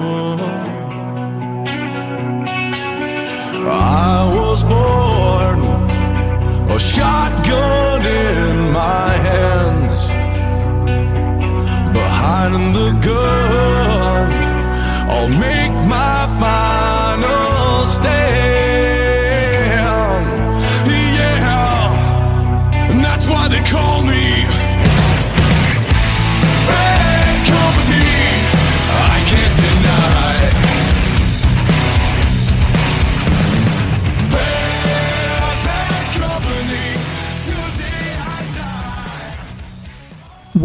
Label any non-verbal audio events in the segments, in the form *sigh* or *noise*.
I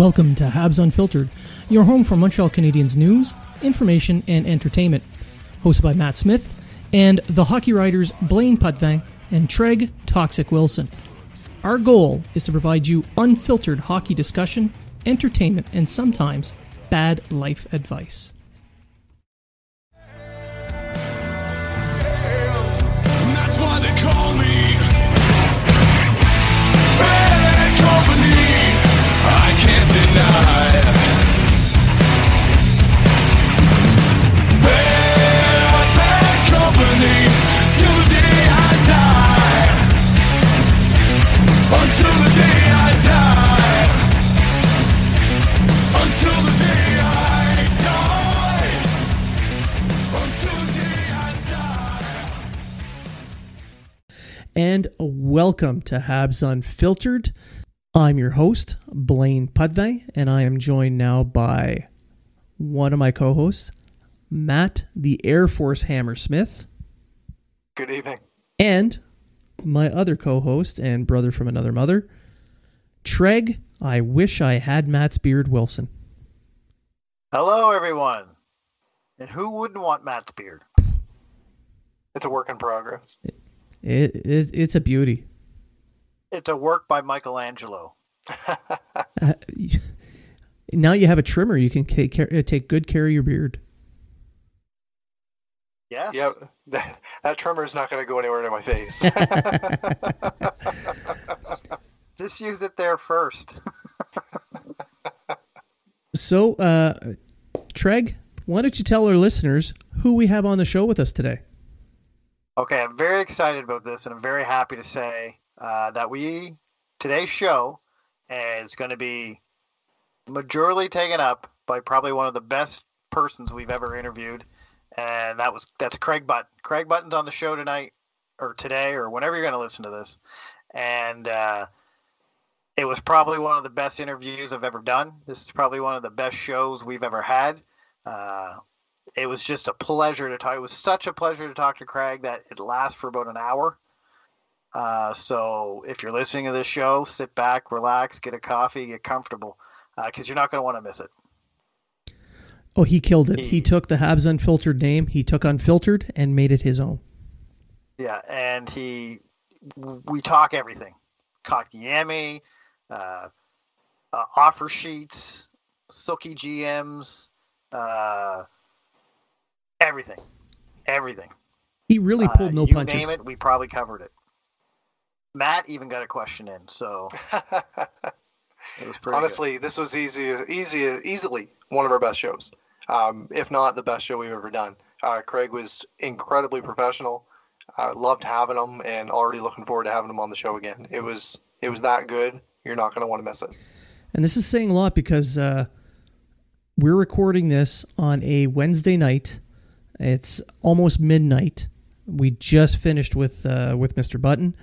Welcome to Habs Unfiltered, your home for Montreal Canadiens news, information, and entertainment. Hosted by Matt Smith and the hockey writers Blaine Putvin and Treg Toxic Wilson. Our goal is to provide you unfiltered hockey discussion, entertainment, and sometimes bad life advice. Welcome to Habs Unfiltered. I'm your host, Blaine Pudvey, and I am joined now by one of my co hosts, Matt the Air Force Hammer Smith, Good evening. and my other co host and brother from another mother, Treg. I wish I had Matt's beard Wilson. Hello, everyone. And who wouldn't want Matt's beard? It's a work in progress. It, it, it's a beauty. It's a work by Michelangelo. Uh, *laughs* now you have a trimmer, you can take, care, uh, take good care of your beard. Yes. Yep, that, *laughs* that trimmer is not going to go anywhere near my face. *laughs* Just use it there first. So, uh, Treg, why don't you tell our listeners who we have on the show with us today? okay, I'm very excited about this, and I'm very happy to say uh, that we today's show is going to be majorly taken up by probably one of the best persons we've ever interviewed, and that was that's Craig Button. Craig Button's on the show tonight, or today, or whenever you're going to listen to this, and uh, it was probably one of the best interviews I've ever done. This is probably one of the best shows we've ever had. Uh, it was just a pleasure to talk. It was such a pleasure to talk to Craig that it lasts for about an hour. Uh, so if you're listening to this show, sit back, relax, get a coffee, get comfortable, because you're not going to want to miss it. Oh, he killed it. He He- took the Habs Unfiltered name, he took Unfiltered and made it his own. Yeah, and he, we talk everything, Kotkaniemi, uh, uh, offer sheets, Suki GMs, uh, everything, everything. He really Uh, pulled no you punches. name it, we probably covered it. Matt even got a question in, so *laughs* it was pretty. Honestly, this was easy, easy, easily one of our best shows, um, if not the best show we've ever done. Uh, Craig was incredibly professional. I loved having him, and already looking forward to having him on the show again. It was, it was that good. You're not going to want to miss it. And this is saying a lot because uh, we're recording this on a Wednesday night. It's almost midnight. We just finished with uh, with Mr. Button,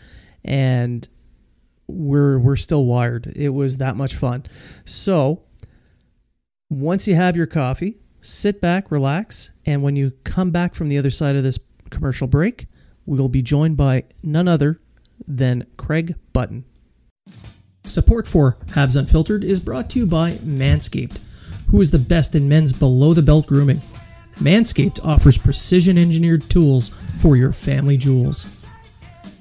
and we're we're still wired. It was that much fun. So once you have your coffee, sit back, relax, and when you come back from the other side of this commercial break, we will be joined by none other than Craig Button. Support for Habs Unfiltered is brought to you by Manscaped, who is the best in men's below the belt grooming. Manscaped offers precision engineered tools for your family jewels.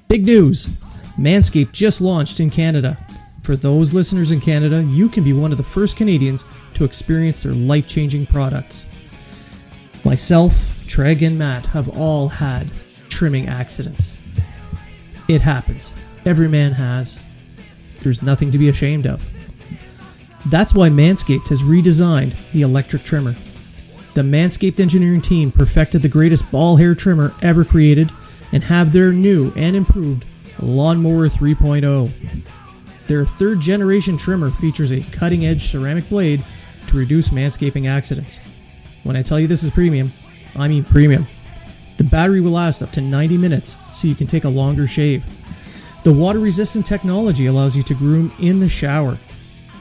Big news Manscaped just launched in Canada. For those listeners in Canada, you can be one of the first Canadians to experience their life changing products. Myself, Treg, and Matt have all had trimming accidents. It happens. Every man has. There's nothing to be ashamed of. That's why Manscaped has redesigned the electric trimmer. The Manscaped engineering team perfected the greatest ball hair trimmer ever created and have their new and improved Lawnmower 3.0. Their third generation trimmer features a cutting edge ceramic blade to reduce manscaping accidents. When I tell you this is premium, I mean premium. The battery will last up to 90 minutes, so you can take a longer shave. The water resistant technology allows you to groom in the shower.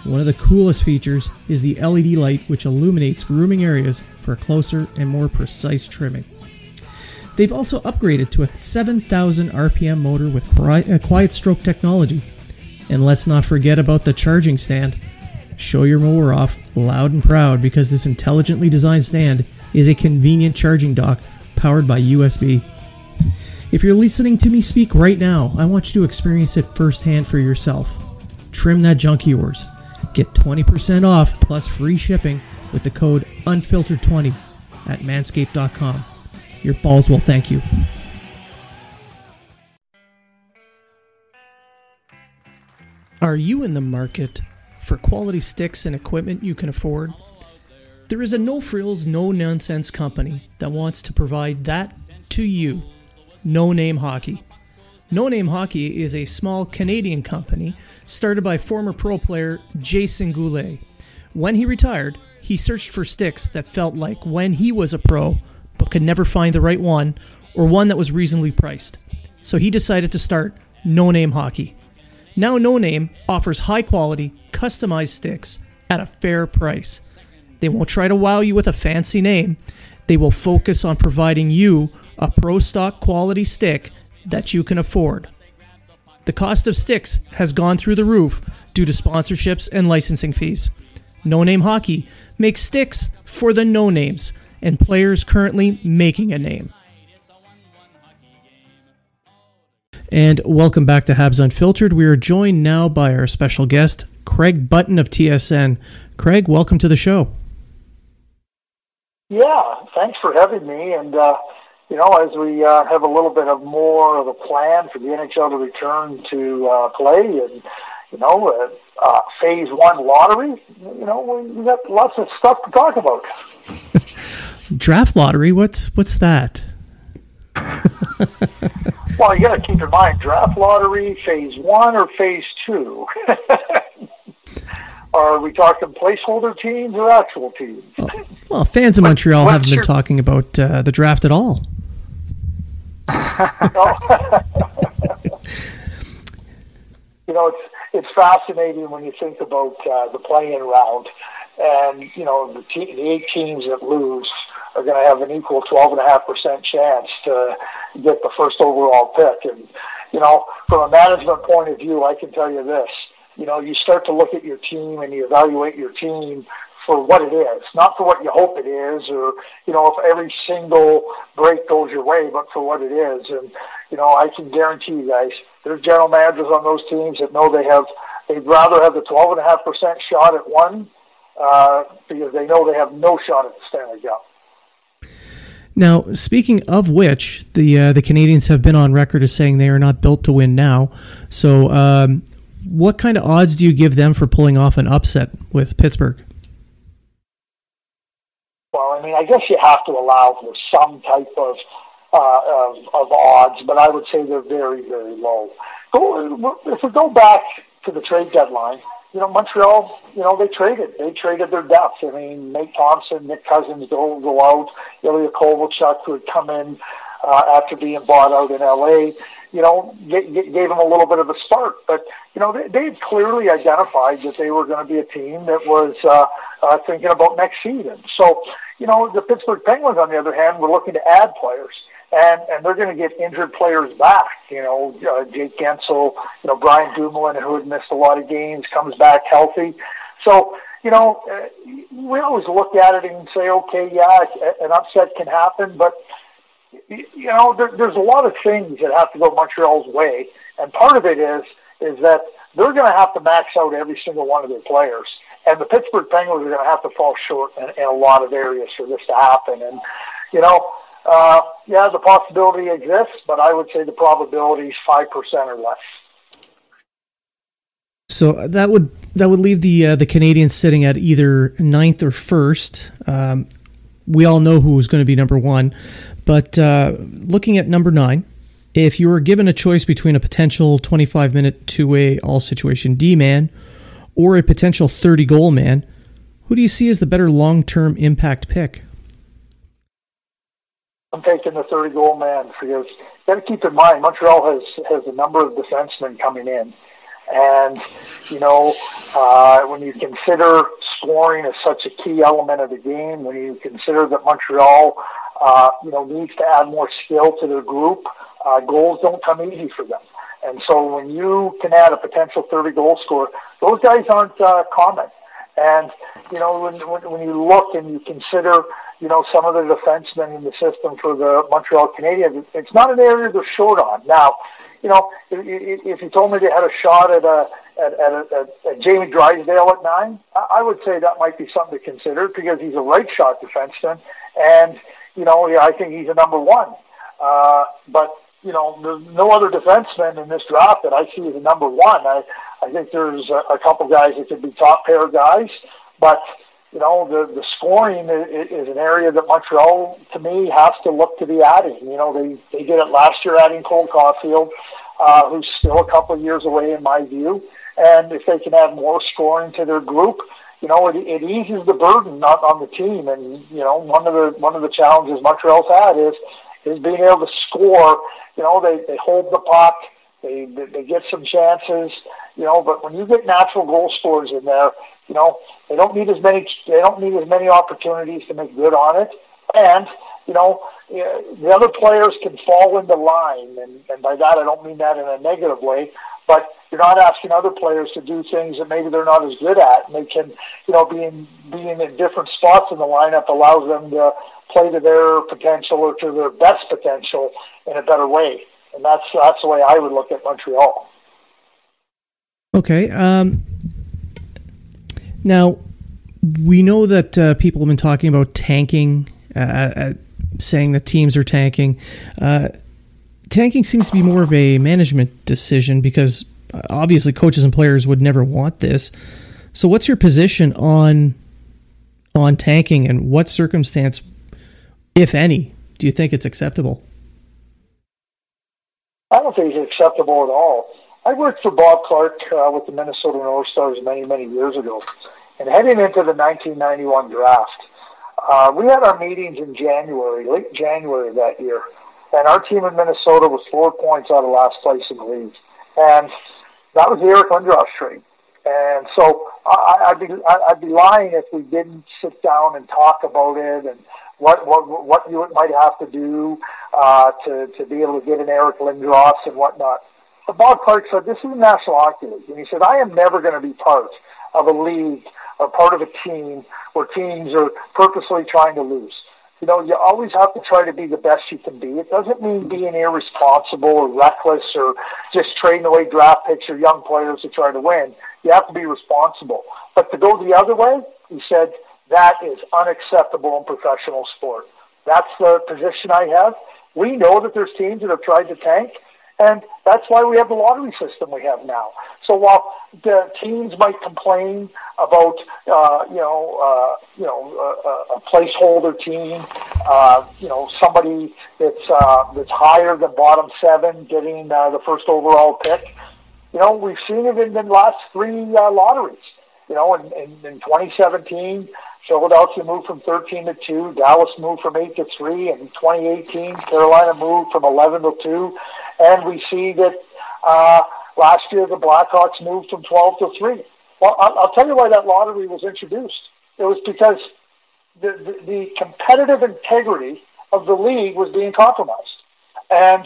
One of the coolest features is the LED light, which illuminates grooming areas for closer and more precise trimming. They've also upgraded to a 7,000 RPM motor with quiet, uh, quiet stroke technology. And let's not forget about the charging stand. Show your mower off loud and proud because this intelligently designed stand is a convenient charging dock powered by USB. If you're listening to me speak right now, I want you to experience it firsthand for yourself. Trim that junk of yours. Get 20% off plus free shipping with the code unfiltered20 at manscaped.com. Your balls will thank you. Are you in the market for quality sticks and equipment you can afford? There is a no frills, no nonsense company that wants to provide that to you. No Name Hockey. No Name Hockey is a small Canadian company started by former pro player Jason Goulet. When he retired, he searched for sticks that felt like when he was a pro, but could never find the right one or one that was reasonably priced. So he decided to start No Name Hockey. Now, No Name offers high quality, customized sticks at a fair price. They won't try to wow you with a fancy name. They will focus on providing you a pro stock quality stick that you can afford. The cost of sticks has gone through the roof due to sponsorships and licensing fees. No Name Hockey makes sticks for the no names and players currently making a name. And welcome back to Habs Unfiltered. We are joined now by our special guest, Craig Button of TSN. Craig, welcome to the show. Yeah, thanks for having me. And, uh, you know, as we uh, have a little bit of more of a plan for the NHL to return to uh, play and, you know, uh, uh, phase one lottery, you know, we, we got lots of stuff to talk about. *laughs* Draft lottery, what's what's that? *laughs* Well, you got to keep in mind draft lottery, phase one or phase two. *laughs* Are we talking placeholder teams or actual teams? Well, fans of Montreal what's haven't been your- talking about uh, the draft at all. *laughs* you know, it's it's fascinating when you think about uh, the playing round, and you know the, te- the eight teams that lose are going to have an equal twelve and a half percent chance to get the first overall pick. And you know, from a management point of view, I can tell you this: you know, you start to look at your team and you evaluate your team for what it is, not for what you hope it is, or you know, if every single break goes your way, but for what it is. And you know, I can guarantee you guys, there's general managers on those teams that know they have, they'd rather have the 12.5% shot at one uh, because they know they have no shot at the Stanley Cup. Now, speaking of which, the uh, the Canadiens have been on record as saying they are not built to win now. So, um, what kind of odds do you give them for pulling off an upset with Pittsburgh? Well, I mean, I guess you have to allow for some type of, uh, of, of odds, but I would say they're very, very low. Go, if we go back to the trade deadline, you know, Montreal, you know, they traded. They traded their depth. I mean, Nate Thompson, Nick Cousins go, go out. Ilya Kovalchuk, who had come in uh, after being bought out in L.A., you know, gave, gave them a little bit of a spark. But, you know, they, they had clearly identified that they were going to be a team that was uh, uh, thinking about next season. So, you know, the Pittsburgh Penguins, on the other hand, were looking to add players. And, and they're going to get injured players back. You know, uh, Jake Guentzel, you know, Brian Dumoulin, who had missed a lot of games, comes back healthy. So, you know, uh, we always look at it and say, okay, yeah, an upset can happen, but you know, there, there's a lot of things that have to go Montreal's way, and part of it is is that they're going to have to max out every single one of their players, and the Pittsburgh Penguins are going to have to fall short in, in a lot of areas for this to happen. And you know, uh, yeah, the possibility exists, but I would say the probability is five percent or less. So that would that would leave the uh, the Canadiens sitting at either ninth or first. Um, we all know who's going to be number one, but uh, looking at number nine, if you were given a choice between a potential 25 minute two way all situation D man or a potential 30 goal man, who do you see as the better long term impact pick? I'm taking the 30 goal man because you got to keep in mind Montreal has has a number of defensemen coming in, and you know uh, when you consider scoring as such a key element of the game, when you consider that Montreal uh, you know needs to add more skill to their group, uh, goals don't come easy for them. And so when you can add a potential 30 goal scorer, those guys aren't uh, common. And, you know, when, when, you look and you consider, you know, some of the defensemen in the system for the Montreal Canadiens, it's not an area they're short on. Now, you know, if, if you told me they had a shot at a, at, at, at, at Jamie Drysdale at nine, I would say that might be something to consider because he's a right shot defenseman. And, you know, I think he's a number one. Uh, but you know, there's no other defenseman in this draft that I see as a number one. I, I think there's a, a couple guys that could be top pair guys, but you know, the the scoring is, is an area that Montreal, to me, has to look to be adding. You know, they they did it last year, adding Cole Caufield, uh, who's still a couple of years away in my view. And if they can add more scoring to their group, you know, it, it eases the burden not on the team. And you know, one of the one of the challenges Montreal's had is is being able to score. You know, they, they hold the puck, they, they, they get some chances, you know, but when you get natural goal scorers in there, you know, they don't need as many, they don't need as many opportunities to make good on it. And, you know, the other players can fall into line. And, and by that, I don't mean that in a negative way, but you're not asking other players to do things that maybe they're not as good at. And they can, you know, being, being in different spots in the lineup allows them to play to their potential or to their best potential in a better way. And that's that's the way I would look at Montreal. Okay. Um, now we know that uh, people have been talking about tanking, uh, uh, saying that teams are tanking. Uh, tanking seems to be more of a management decision because uh, obviously coaches and players would never want this. So, what's your position on on tanking, and what circumstance if any, do you think it's acceptable? I don't think it's acceptable at all. I worked for Bob Clarke uh, with the Minnesota North Stars many, many years ago. And heading into the 1991 draft, uh, we had our meetings in January, late January that year. And our team in Minnesota was four points out of last place in the league. And that was the Eric Lindros trade. And so I, would be I'd be lying if we didn't sit down and talk about it and what what what you might have to do uh, to to be able to get an Eric Lindros and whatnot. But Bob Clarke said this is a National Hockey League, and he said I am never going to be part of a league or part of a team where teams are purposely trying to lose. You know, you always have to try to be the best you can be. It doesn't mean being irresponsible or reckless or just trading away draft picks or young players to try to win. You have to be responsible. But to go the other way, he said, that is unacceptable in professional sport. That's the position I have. We know that there's teams that have tried to tank, and that's why we have the lottery system we have now. So while the teams might complain about, uh, you know, uh, you know, uh, a placeholder team, uh, you know, somebody that's uh, that's higher than bottom seven getting uh, the first overall pick, you know, we've seen it in the last three uh, lotteries. You know, in, in, in 2017, Philadelphia moved from 13 to 2. Dallas moved from 8 to 3. In 2018, Carolina moved from 11 to 2. And we see that uh, last year the Blackhawks moved from 12 to 3. Well, I'll, tell you why that lottery was introduced. It was because the, the, the competitive integrity of the league was being compromised. And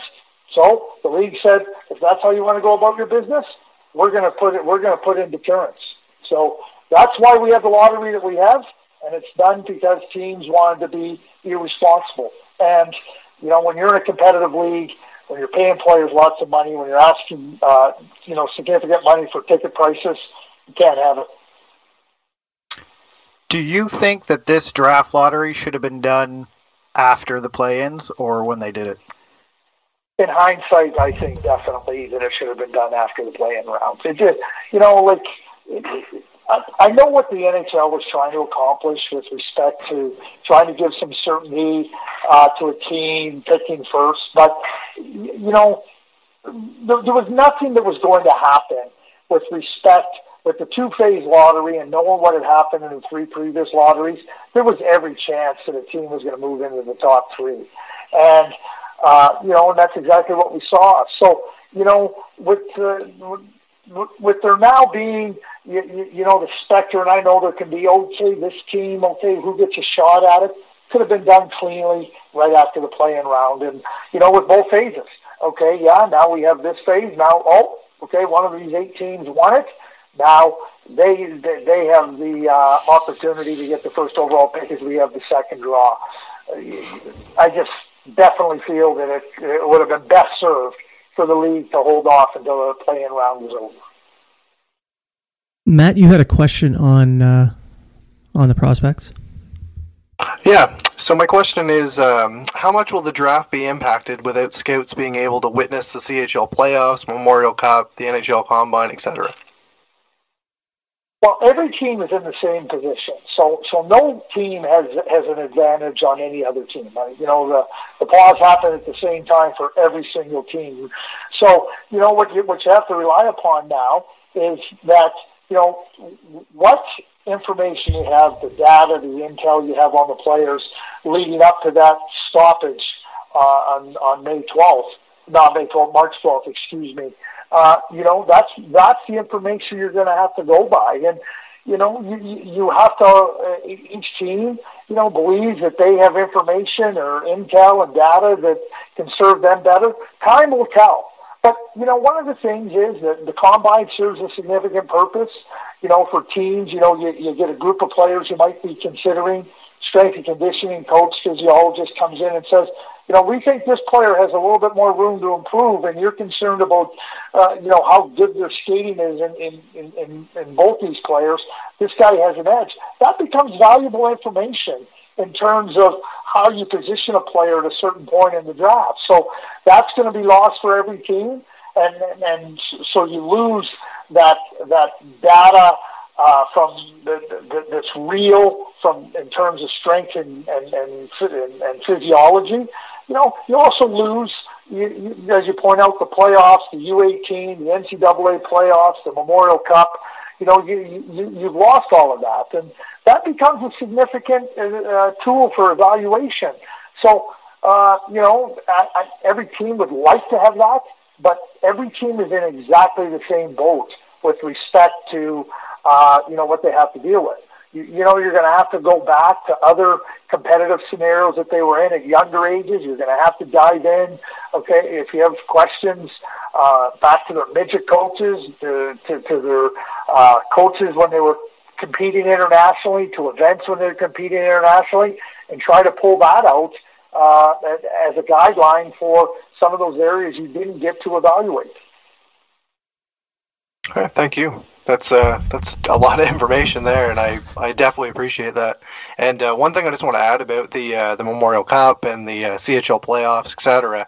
so the league said, if that's how you want to go about your business, we're going to put it, we're going to put in deterrence. So that's why we have the lottery that we have, and it's done because teams wanted to be irresponsible. And you know, when you're in a competitive league, when you're paying players lots of money, when you're asking, uh, you know, significant money for ticket prices, you can't have it. Do you think that this draft lottery should have been done after the play-ins or when they did it? In hindsight, I think definitely that it should have been done after the play-in rounds. It just, you know, like I, know what the NHL was trying to accomplish with respect to trying to give some certainty uh, to a team picking first, but you know, there, there was nothing that was going to happen with respect with the two-phase lottery and knowing what had happened in the three previous lotteries. There was every chance that a team was going to move into the top three, and uh, you know, and that's exactly what we saw. So, you know, with uh, with there now being you, you, know the specter, and I know there can be okay this team, okay who gets a shot at it. Could have been done cleanly right after the play-in round, and you know with both phases. Okay, yeah, now we have this phase. Now, oh, okay, one of these eight teams won it. Now they they have the uh, opportunity to get the first overall pick as we have the second draw. I just definitely feel that it, it would have been best served for the league to hold off until the playing round was over. Matt, you had a question on uh, on the prospects. Yeah. So my question is, um, how much will the draft be impacted without scouts being able to witness the CHL playoffs, Memorial Cup, the NHL Combine, etc.? Well, every team is in the same position, so so no team has has an advantage on any other team. I, You know, the the pause happen at the same time for every single team. So you know what you what you have to rely upon now is that you know what information you have, the data, the intel you have on the players leading up to that stoppage uh, on on May twelfth, not May twelfth, March twelfth, excuse me uh, you know, that's that's the information you're going to have to go by, and you know, you you have to uh, each team, you know, believes that they have information or intel and data that can serve them better. Time will tell. But you know, one of the things is that the combine serves a significant purpose. You know, for teams, you know, you, you get a group of players you might be considering. Strength and conditioning coach, physiologist comes in and says, you know, we think this player has a little bit more room to improve, and you're concerned about, uh, you know, how good their skating is in, in, in, in, both these players. This guy has an edge. That becomes valuable information in terms of how you position a player at a certain point in the draft. So that's going to be lost for every team, and and so you lose that that data uh, from the, the, that's real from in terms of strength and and, and, and physiology you know, you also lose, you, you, as you point out, the playoffs, the U18, the NCAA playoffs, the Memorial Cup. You know, you, you, you've lost all of that. And that becomes a significant uh, tool for evaluation. So, uh, you know, I, I, every team would like to have that, but every team is in exactly the same boat with respect to, uh, you know, what they have to deal with you, you know you're going to have to go back to other competitive scenarios that they were in at younger ages. You're going to have to dive in. Okay, if you have questions, uh, back to their midget coaches, to, to, to their uh, coaches when they were competing internationally, to events when they're competing internationally, and try to pull that out uh, as a guideline for some of those areas you didn't get to evaluate. All right, thank you that's uh, that's a lot of *laughs* information there, and I, I definitely appreciate that. And uh, one thing I just want to add about the uh, the Memorial Cup and the uh, CHL playoffs, etc.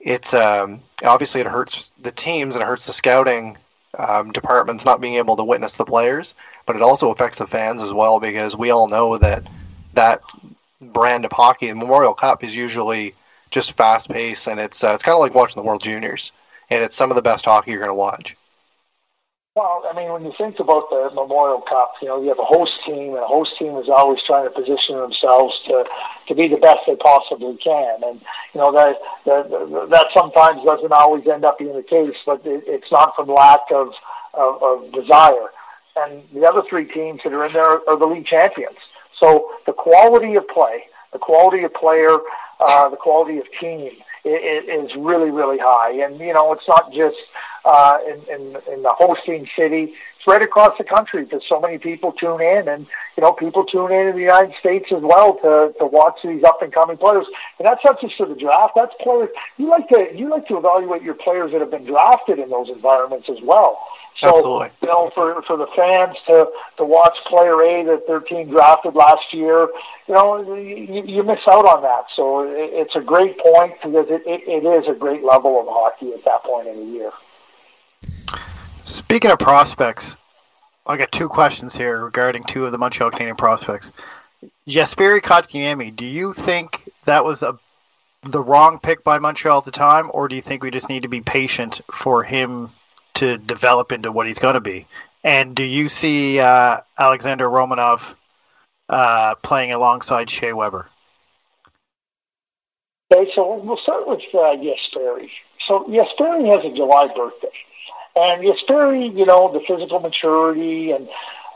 It's um, obviously it hurts the teams and it hurts the scouting um, departments not being able to witness the players, but it also affects the fans as well because we all know that that brand of hockey, the Memorial Cup, is usually just fast paced, and it's uh, it's kind of like watching the World Juniors, and it's some of the best hockey you're going to watch. Well, I mean, when you think about the Memorial Cup, you know, you have a host team, and a host team is always trying to position themselves to to be the best they possibly can, and you know that that, that sometimes doesn't always end up being the case, but it, it's not from lack of, of of desire. And the other three teams that are in there are the league champions. So the quality of play, the quality of player, uh, the quality of team is really, really high. And, you know, it's not just uh, in, in, in the hosting city. It's right across the country because so many people tune in, and you know people tune in in the United States as well to, to watch these up and coming players. And that's not just for the draft. That's players. You like to you like to evaluate your players that have been drafted in those environments as well. So Absolutely. you know, for for the fans to to watch player A that their team drafted last year, you know, you, you miss out on that. So it, it's a great point because it, it, it is a great level of hockey at that point in the year. Speaking of prospects, I got two questions here regarding two of the Montreal Canadien prospects. Jesperi Kotkaniemi, do you think that was a the wrong pick by Montreal at the time, or do you think we just need to be patient for him to develop into what he's going to be? And do you see uh, Alexander Romanov uh, playing alongside Shea Weber? Okay, so we'll start with uh, Jesperi. So Jesperi has a July birthday. And Jesperi, you know, the physical maturity and,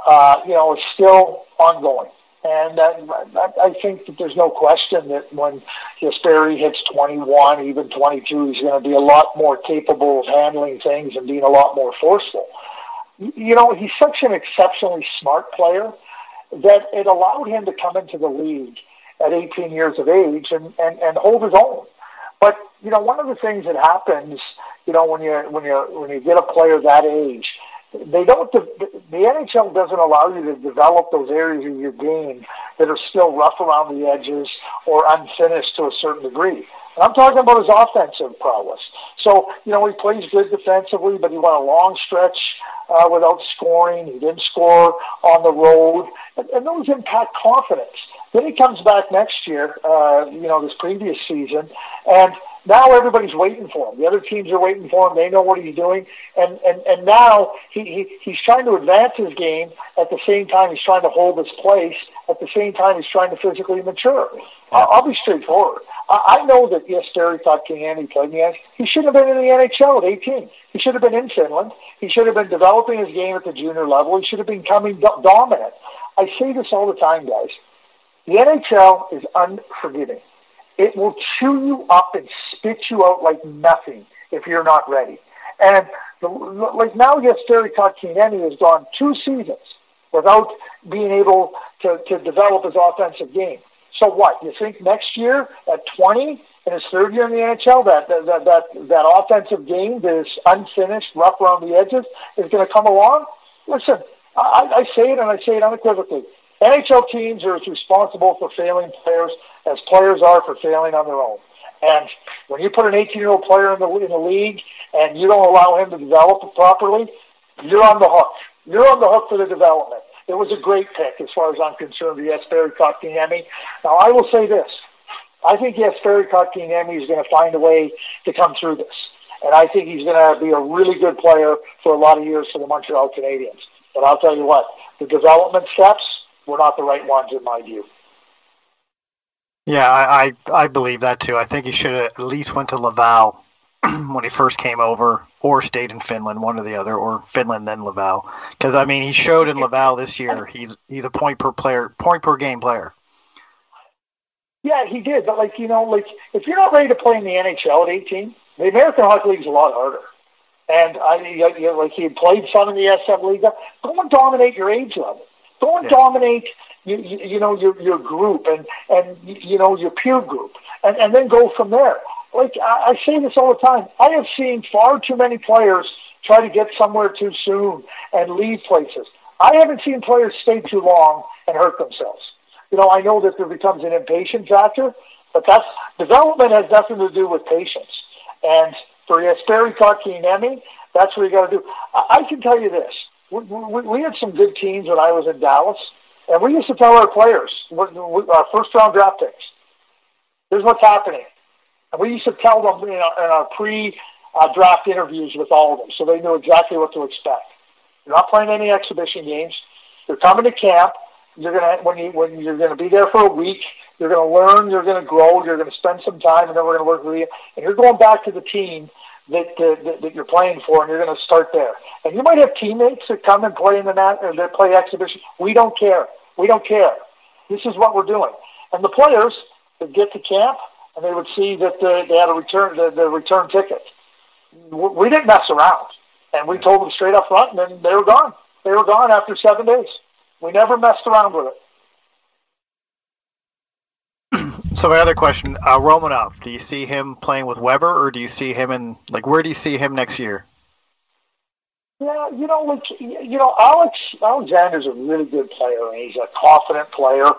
uh, you know, is still ongoing. And I, I think that there's no question that when Jesperi hits 21, even 22, he's going to be a lot more capable of handling things and being a lot more forceful. You know, he's such an exceptionally smart player that it allowed him to come into the league at 18 years of age and, and, and hold his own. But you know, one of the things that happens, you know, when you when you when you get a player that age, they don't. The, the NHL doesn't allow you to develop those areas of your game that are still rough around the edges or unfinished to a certain degree. And I'm talking about his offensive prowess. So, you know, he plays good defensively, but he went a long stretch uh, without scoring. He didn't score on the road, and, and those impact confidence. Then he comes back next year, uh, you know, this previous season, and now everybody's waiting for him. The other teams are waiting for him. They know what he's doing, and and and now he, he he's trying to advance his game at the same time he's trying to hold his place. At the same time he's trying to physically mature. I'll, I'll be straightforward. I, I know that yes, Barry thought King Andy played in the NHL. He shouldn't have been in the NHL at 18. He should have been in Finland. He should have been developing his game at the junior level. He should have been coming do- dominant. I say this all the time, guys. The NHL is unforgiving. It will chew you up and spit you out like nothing if you're not ready. And the, like now, Jesperi Kotkaniemi has gone two seasons without being able to, to develop his offensive game. So what? You think next year at 20 in his third year in the NHL, that that that that, that offensive game that is unfinished, rough around the edges, is going to come along? Listen, I, I say it and I say it unequivocally. NHL teams are as responsible for failing players as players are for failing on their own. And when you put an 18-year-old player in the in the league and you don't allow him to develop properly, you're on the hook. You're on the hook for the development. It was a great pick as far as I'm concerned, the Jesperi Kotkaniemi. Now, I will say this. I think Jesperi Kotkaniemi is going to find a way to come through this. And I think he's going to be a really good player for a lot of years for the Montreal Canadiens. But I'll tell you what, the development steps were not the right ones in my view. Yeah, I, I, I believe that too. I think he should have at least went to Laval *clears throat* when he first came over, or stayed in Finland, one or the other, or Finland then Laval. Because I mean, he showed in Laval this year he's he's a point per player, point per game player. Yeah, he did. But like you know, like if you're not ready to play in the NHL at 18, the American Hockey League is a lot harder. And I, you know, like he had played some in the SM League. Go and dominate your age level. Go and Yeah. dominate, you, you, you know, your your group and and you know your peer group, and and then go from there. Like I, I say this all the time. I have seen far too many players try to get somewhere too soon and leave places. I haven't seen players stay too long and hurt themselves. You know, I know that there becomes an impatient factor, but that's development has nothing to do with patience. And for Jesperi Kotkaniemi, that's what you got to do. I, I can tell you this: we, we, we had some good teams when I was in Dallas, and we used to tell our players, our first round draft picks, here's what's happening. And we used to tell them in our, in our pre uh, draft interviews with all of them, so they knew exactly what to expect. You're not playing any exhibition games. You're coming to camp. You're gonna when you when you're gonna be there for a week. You're gonna learn. You're gonna grow. You're gonna spend some time, and then we're gonna work with you. And you're going back to the team that uh, that, that you're playing for, and you're gonna start there. And you might have teammates that come and play in the mat or that play exhibition. We don't care. We don't care. This is what we're doing. And the players would get to camp, and they would see that uh, they had a return the, the return ticket. we didn't mess around, and we told them straight up front, and then they were gone. They were gone after seven days. We never messed around with it. So my other question, uh, Romanov, do you see him playing with Weber, or do you see him in like where do you see him next year? Yeah, you know, like you know, Alex Alexander's a really good player, and he's a confident player.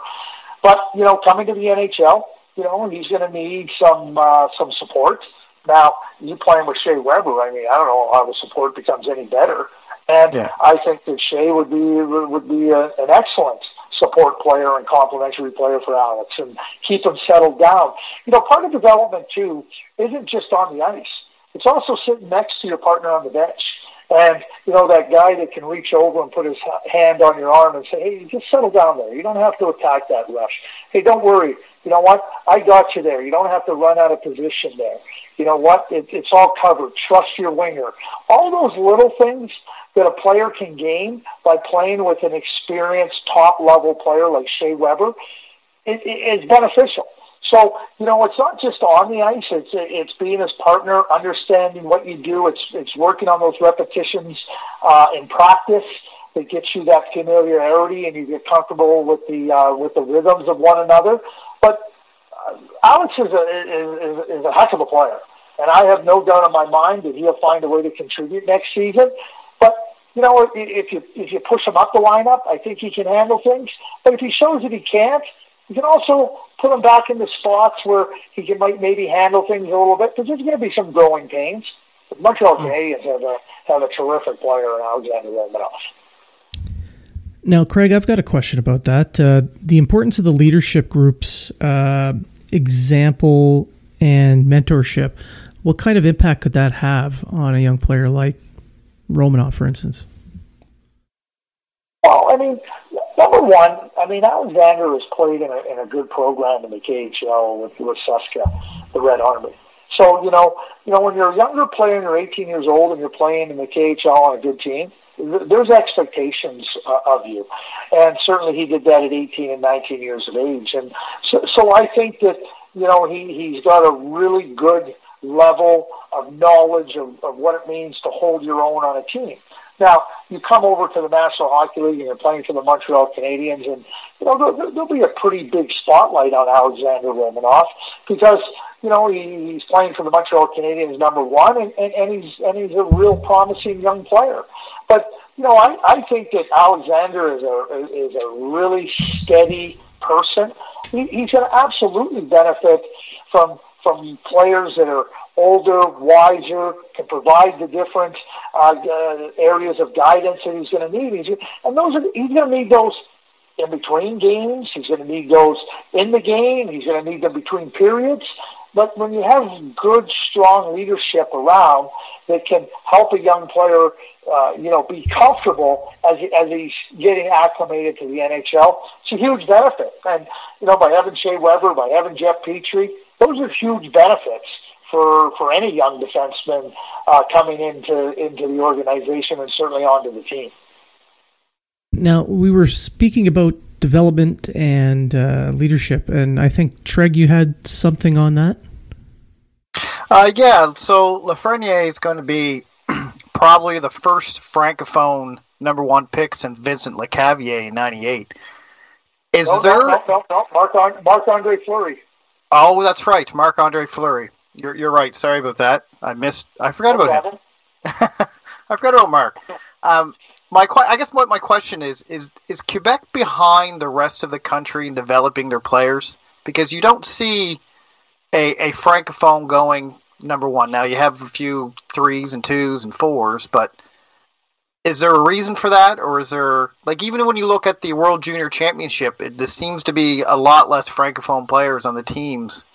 But you know, coming to the NHL, you know, he's going to need some uh, some support. Now, you playing with Shea Weber, I mean, I don't know how the support becomes any better. And Yeah. I think that Shea would be would be a, an excellent support player and complementary player for Alex, and keep him settled down. You know, part of development too isn't just on the ice; it's also sitting next to your partner on the bench. And you know that guy that can reach over and put his hand on your arm and say, "Hey, just settle down there. You don't have to attack that rush. Hey, don't worry. You know what? I got you there. You don't have to run out of position there. You know what? It, it's all covered. Trust your winger. All those little things that a player can gain by playing with an experienced top level player like Shea Weber is beneficial. So you know, it's not just on the ice; it's it's being his partner, understanding what you do. It's it's working on those repetitions uh, in practice that gets you that familiarity, and you get comfortable with the uh, with the rhythms of one another. But uh, Alex is a is, is a heck of a player, and I have no doubt in my mind that he'll find a way to contribute next season. But you know, if- you if you push him up the lineup, I think he can handle things. But if he shows that he can't, you can also put him back into spots where he can might maybe handle things a little bit. Because there's going to be some growing pains. The Montreal Canadiens have a have a terrific player in Alexander Romanov. Now, Craig, I've got a question about that. Uh, the importance of the leadership group's uh, example and mentorship. What kind of impact could that have on a young player like Romanov, for instance? Well, I mean, number one, I mean Alexander has played in a, in a good program in the KHL with with CSKA, the Red Army. So you know, you know, when you're a younger player and you're 18 years old and you're playing in the KHL on a good team, there's expectations uh, of you, and certainly he did that at 18 and 19 years of age. And so, so I think that you know he he's got a really good level of knowledge of, of what it means to hold your own on a team. Now, you come over to the National Hockey League and you're playing for the Montreal Canadiens, and you know there'll, there'll be a pretty big spotlight on Alexander Romanov because you know he, he's playing for the Montreal Canadiens number one, and, and, and he's and he's a real promising young player. But you know, I, I think that Alexander is a is a really steady person. He, he's going to absolutely benefit from from players that are older, wiser, can provide the different uh, uh, areas of guidance that he's going to need. He's, and those are, he's going to need those in between games. He's going to need those in the game. He's going to need them between periods. But when you have good, strong leadership around that can help a young player, uh, you know, be comfortable as as he's getting acclimated to the NHL, it's a huge benefit. And you know, by having Shea Weber, by having Jeff Petry, those are huge benefits for for any young defenseman uh, coming into into the organization and certainly onto the team. Now, we were speaking about development and uh, leadership, and I think, Treg, you had something on that? Uh, yeah, so Lafreniere is going to be *clears throat* probably the first francophone number one pick since Vincent Lecavalier in '98. Is No, there? no, no, no, no. Mark on, Marc Andre Fleury. Oh, that's right, Marc Andre Fleury. You're you're right. Sorry about that. I missed. I forgot No about him. *laughs* I forgot about Mark. Um, my I guess what my question is is is Quebec behind the rest of the country in developing their players because you don't see a a francophone going number one. Now you have a few threes and twos and fours, but is there a reason for that, or is there like even when you look at the World Junior Championship, it there seems to be a lot less francophone players on the teams.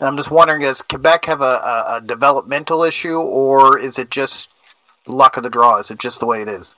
And I'm just wondering, does Quebec have a, a, a developmental issue, or is it just luck of the draw? Is it just the way it is?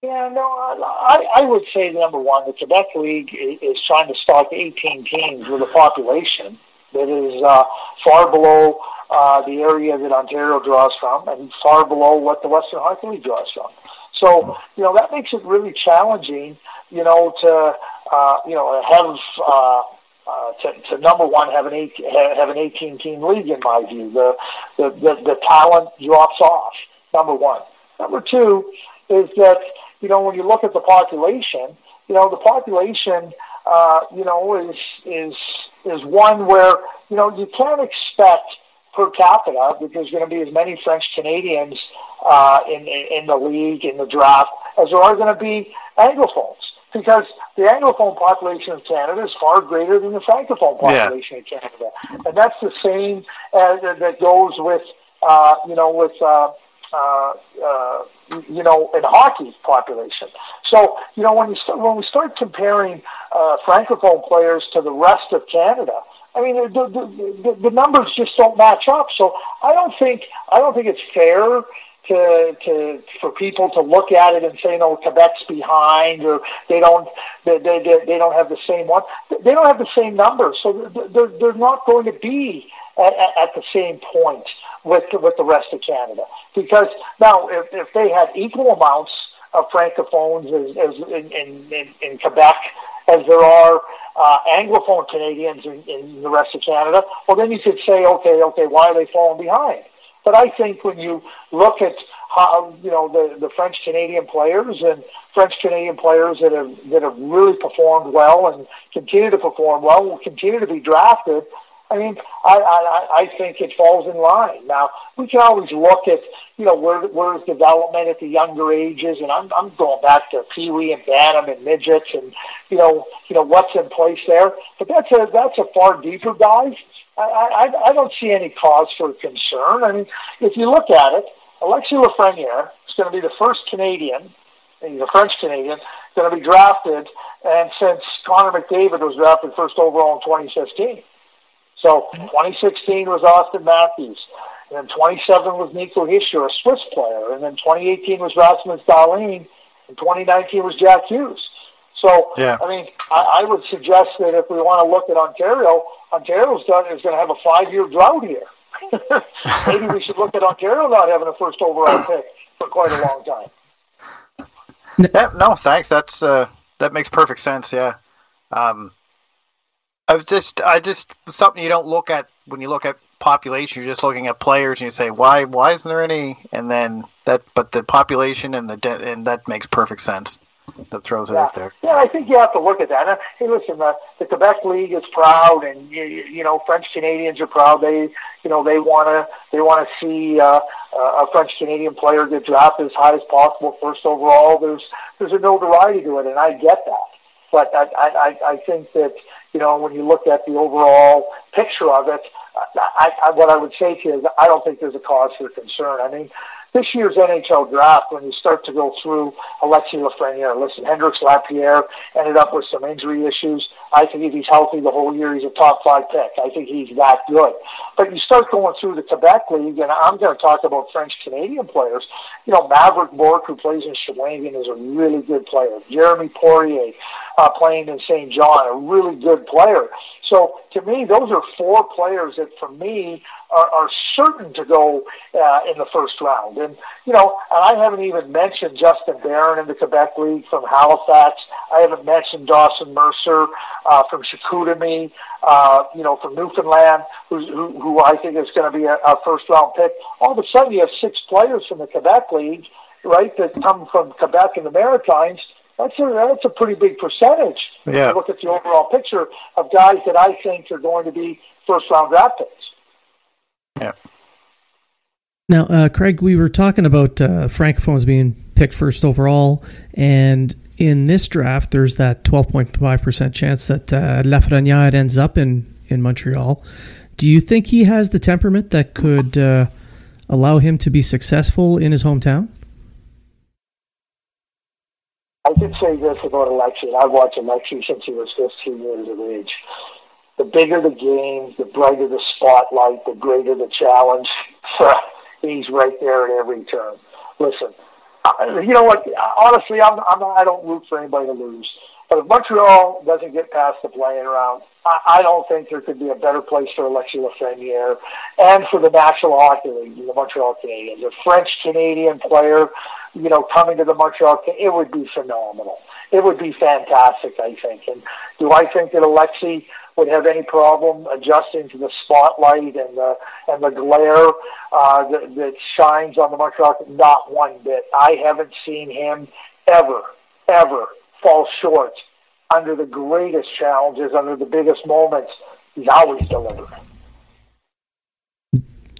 Yeah, no, I, I would say number one, the Quebec League is, is trying to stock 18 teams with a population that is uh, far below uh, the area that Ontario draws from and far below what the Western Hockey League draws from. So, you know, that makes it really challenging, you know, to, uh, you know, have, uh, uh, to, to number one have an eight, have an 18 team league in my view. The, the the the talent drops off. Number one. Number two is that you know when you look at the population, you know the population uh, you know is is is one where you know you can't expect per capita that there's going to be as many French Canadians uh, in, in in the league in the draft as there are going to be Anglophones because the Anglophone population of Canada is far greater than the Francophone population yeah. of Canada, and that's the same as, that goes with uh, you know with uh, uh, uh, you know in hockey population. So you know when you start, when we start comparing uh, Francophone players to the rest of Canada. I mean, the, the, the, the numbers just don't match up. So I don't think I don't think it's fair to to for people to look at it and say no Quebec's behind or they don't they they, they don't have the same one they don't have the same numbers so they're they're not going to be at, at the same point with with the rest of Canada because now if, if they had equal amounts of francophones as, as in, in, in Quebec as there are uh, anglophone Canadians in, in the rest of Canada well then you could say okay okay why are they falling behind but I think when you look at how you know the, the French Canadian players and French Canadian players that have that have really performed well and continue to perform well will continue to be drafted. I mean, I, I, I think it falls in line. Now we can always look at you know where where's development at the younger ages, and I'm I'm going back to Pee Wee and Bantam and midgets, and you know you know what's in place there. But that's a that's a far deeper dive. I, I, I don't see any cause for concern. I mean, if you look at it, Alexis Lafreniere is going to be the first Canadian, and he's a French Canadian, going to be drafted, and since Connor McDavid was drafted first overall in 2016. So 2016 was Auston Matthews. And then 27 was Nico Hischier, a Swiss player. And then 2018 was Rasmus Dahlin. And 2019 was Jack Hughes. So, yeah. I mean, I, I would suggest that if we want to look at Ontario, Ontario's done is going to have a five-year drought here. *laughs* Maybe we should look at Ontario not having a first overall pick for quite a long time. Yeah, no, thanks. That's uh, that makes perfect sense. Yeah, um, I was just, I just something you don't look at when you look at population. You're just looking at players, and you say, why, why isn't there any? And then that, but the population and the de- and that makes perfect sense that throws it yeah. out there. Yeah, I think you have to look at that. And, hey, listen, the, the Quebec League is proud, and you, you know French Canadians are proud. They, you know, they want to they want to see uh, a French Canadian player get drafted as high as possible, first overall. There's there's a notoriety to it, and I get that. But I, I, I think that you know when you look at the overall picture of it, I, I, what I would say to you is I don't think there's a cause for concern. I mean, this year's NHL draft, when you start to go through Alexis Lafreniere, listen, Hendrix Lapierre ended up with some injury issues. I think if he's healthy the whole year, he's a top five pick. I think he's that good. But you start going through the Quebec League, and I'm going to talk about French Canadian players. You know, Maverick Bourque, who plays in Shawinigan, is a really good player. Jeremy Poirier, uh, playing in St. John, a really good player. So to me, those are four players that, for me, are, are certain to go uh, in the first round. And you know, and I haven't even mentioned Justin Barron in the Quebec League from Halifax. I haven't mentioned Dawson Mercer uh, from Chicoutimi, uh, you know, from Newfoundland, who, who, who I think is going to be a, a first round pick. All of a sudden, you have six players from the Quebec League, right, that come from Quebec and the Maritimes that's a that's a pretty big percentage. Yeah. look at the overall picture of guys that I think are going to be first round draft picks. Yeah. Now, uh, Craig, we were talking about uh, francophones being picked first overall, and in this draft, there's that 12.5% chance that uh, Lafreniere ends up in, in Montreal. Do you think he has the temperament that could uh, allow him to be successful in his hometown? I did say this about Alexi. I've watched Alexi since he was 15 years of age. The bigger the game, the brighter the spotlight, the greater the challenge. *laughs* He's right there at every turn. Listen, you know what? Honestly, I'm, I'm I don't root for anybody to lose. But if Montreal doesn't get past the playing round, I, I don't think there could be a better place for Alexis Lafreniere and for the National Hockey League, the Montreal Canadiens. A French Canadian player, you know, coming to the Montreal, it would be phenomenal. It would be fantastic, I think. And do I think that Alexi would have any problem adjusting to the spotlight and the and the glare uh, that, that shines on the Montreal. Not one bit. I haven't seen him ever, ever fall short under the greatest challenges, under the biggest moments. He's always delivered.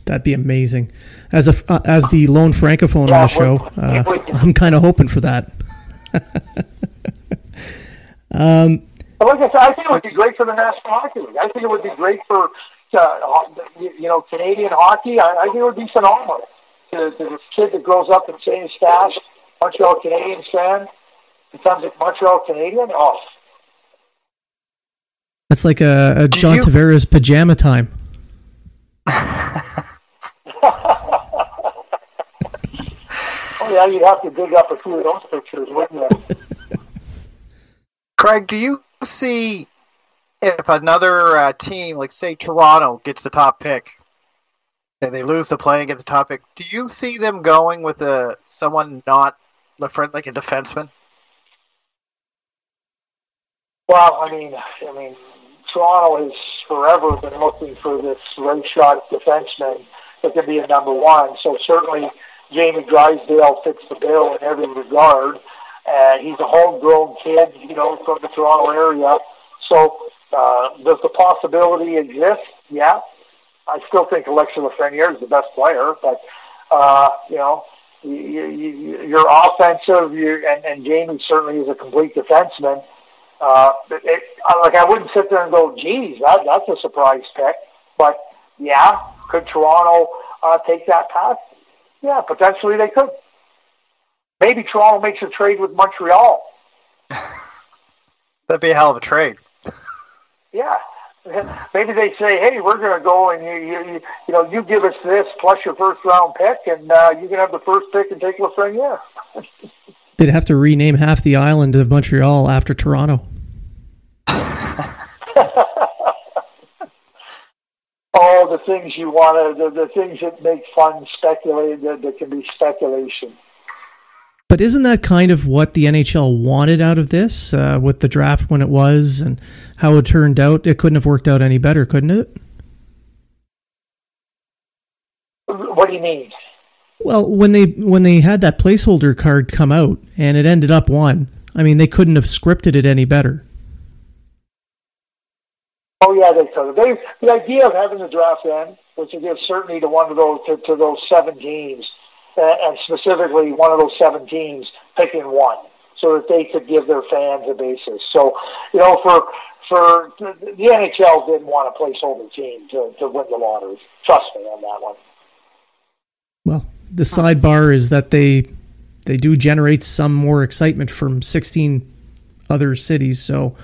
That'd be amazing. As a uh, as the lone francophone Yeah, on the show, uh, I'm kind of hoping for that. *laughs* But like I said, I think it would be great for the National Hockey League. I think it would be great for uh, you know Canadian hockey. I, I think it would be phenomenal to, to this kid that grows up in St. Eustache, Montreal Canadiens fan, becomes a Montreal Canadian. Oh, That's like a, a John you- Tavares pajama time. *laughs* oh yeah, you'd have to dig up a few of those pictures, wouldn't you? Craig, do you see if another uh, team, like say Toronto, gets the top pick, and they lose the play and get the top pick? Do you see them going with a someone not a friend like a defenseman? Well, I mean, I mean, Toronto has forever been looking for this right shot defenseman that can be a number one. So certainly, Jamie Drysdale fits the bill in every regard. Uh, he's a homegrown kid, you know, from the Toronto area. So uh, does the possibility exist? Yeah. I still think Alexis Lafreniere is the best player, but uh, you know, you, you, you're offensive, you and, and Jamie certainly is a complete defenseman. Uh, it, like I wouldn't sit there and go, "Geez, that, that's a surprise pick." But yeah, could Toronto uh, take that path? Yeah, potentially they could. Maybe Toronto makes a trade with Montreal. *laughs* That'd be a hell of a trade. *laughs* Yeah. *laughs* Maybe they say, "Hey, we're going to go and you, you, you, you know, you give us this plus your first round pick, and uh, you can have the first pick and take Lafreniere." They'd have to rename half the island of Montreal after Toronto. *laughs* Oh, the things you want to, the, the things that make fun speculate that, that can be speculation. But isn't that kind of what the NHL wanted out of this uh, with the draft when it was and how it turned out? It couldn't have worked out any better, couldn't it? What do you mean? Well, when they when they had that placeholder card come out and it ended up one, I mean they couldn't have scripted it any better. Oh yeah, they could. They the idea of having the draft end was to give certainty to one of those to, to those seven teams, uh, and specifically one of those seven teams picking one, so that they could give their fans a basis. So, you know, for for the the NHL didn't want a placeholder team to, to win the lottery. Trust me on that one. Well, the sidebar is that they they do generate some more excitement from 16 other cities, so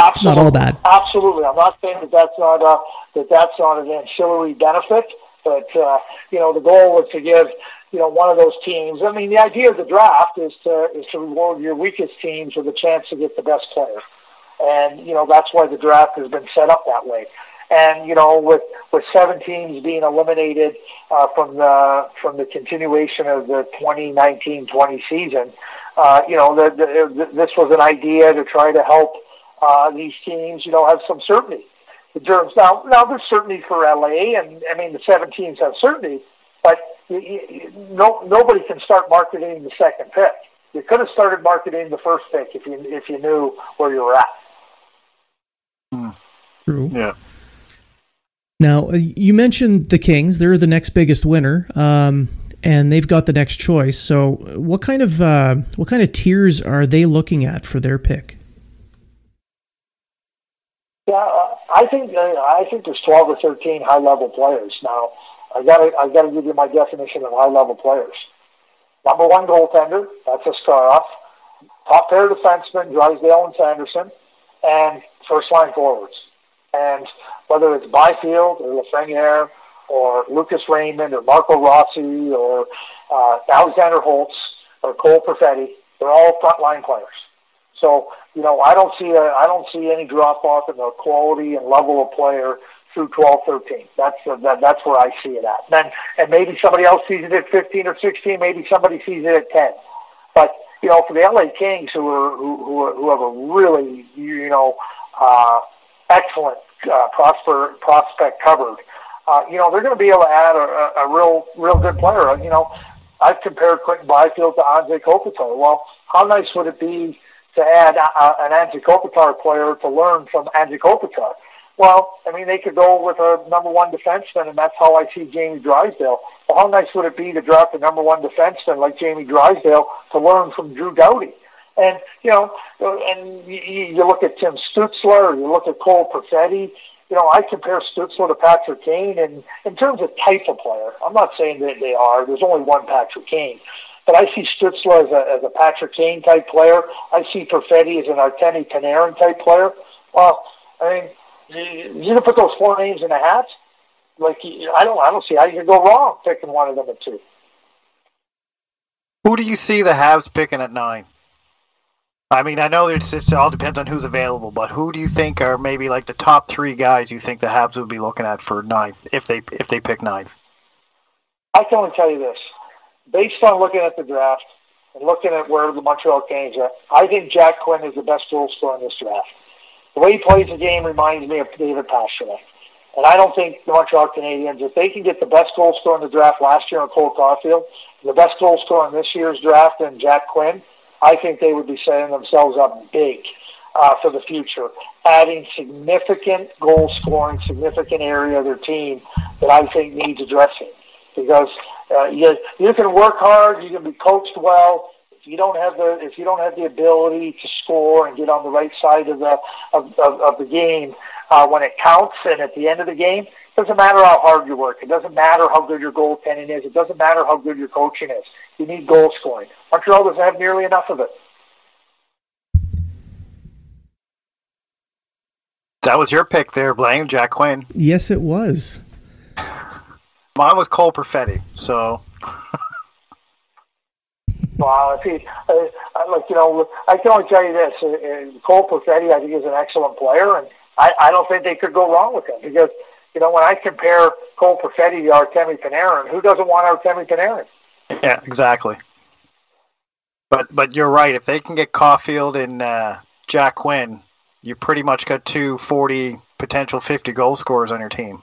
It's not all bad. Absolutely, I'm not saying that that's not a, that that's not an ancillary benefit, but uh, you know the goal was to give you know one of those teams. I mean, the idea of the draft is to is to reward your weakest teams with a chance to get the best player, and you know that's why the draft has been set up that way. And you know, with with seven teams being eliminated uh, from the from the continuation of the 2019-20 season, uh, you know, the, the, this was an idea to try to help uh, these teams, you know, have some certainty. The terms now, now there's certainty for LA, and I mean the seven teams have certainty, but you, you, no nobody can start marketing the second pick. You could have started marketing the first pick if you if you knew where you were at. true. Yeah. Now, uh, you mentioned the Kings. They're the next biggest winner, um, and they've got the next choice. So, what kind of uh, what kind of tiers are they looking at for their pick? Yeah, uh, I think uh, I think there's 12 or 13 high level players. Now, I got I got to give you my definition of high level players. Number one goaltender, that's Askarov. Top pair defensemen, Drysdale and Sanderson, and first line forwards. And whether it's Byfield or Lafreniere or Lucas Raymond or Marco Rossi or uh, Alexander Holtz or Cole Perfetti, they're all frontline players. So you know, I don't see a, I don't see any drop off in the quality and level of player through 12, 13. That's uh, that, that's where I see it at. And then, and maybe somebody else sees it at 15 or 16. Maybe somebody sees it at 10. But you know, for the LA Kings, who are who who, who have a really you know uh, excellent uh, prosper, prospect covered. Uh, you know, they're going to be able to add a, a, a real, real good player. You know, I've compared Quinton Byfield to Anze Kopitar. Well, how nice would it be to add a, an Anze Kopitar player to learn from Anze Kopitar? Well, I mean, they could go with a number one defenseman, and that's how I see Jamie Drysdale. Well, how nice would it be to draft a number one defenseman like Jamie Drysdale to learn from Drew Doughty? And, you know, and you, look at Tim Stützle, you look at Cole Perfetti, you know, I compare Stützle to Patrick Kane, and in terms of type of player, I'm not saying that they are. There's only one Patrick Kane, but I see Stützle as a, as a Patrick Kane type player. I see Perfetti as an Artemi Panarin type player. Well, I mean, you, you can put those four names in a hat. Like I don't, I don't see how you can go wrong picking one of them at two. Who do you see the Habs picking at nine? I mean, I know it's, it all depends on who's available, but who do you think are maybe like the top three guys you think the Habs would be looking at for ninth if they if they pick ninth? I can only tell you this, based on looking at the draft and looking at where the Montreal Canadiens are, I think Jack Quinn is the best goal scorer in this draft. The way he plays the game reminds me of David Pastrnak. And I don't think the Montreal Canadiens, if they can get the best goal scorer in the draft last year in Cole Caufield, the best goal scorer in this year's draft in Jack Quinn, I think they would be setting themselves up big uh, for the future, adding significant goal scoring, significant area of their team that I think needs addressing. Because uh, you, you can work hard, you can be coached well. If you don't have the if you don't have the ability to score and get on the right side of the of, of, of the game uh, when it counts and at the end of the game, it doesn't matter how hard you work. It doesn't matter how good your goaltending is. It doesn't matter how good your coaching is. You need goal scoring. Montreal doesn't have nearly enough of it. That was your pick there, Blaine, Jack Quinn. Yes, it was. Mine was Cole Perfetti, so. *laughs* Wow, if he, uh, like you know, I can only tell you this: uh, uh, Cole Perfetti, I think, is an excellent player, and I, I don't think they could go wrong with him because you know, when I compare Cole Perfetti to Artemi Panarin, who doesn't want Artemi Panarin? Yeah, exactly. But but you're right. If they can get Caufield and uh, Jack Quinn, you pretty much got two 40, potential 50 goal scorers on your team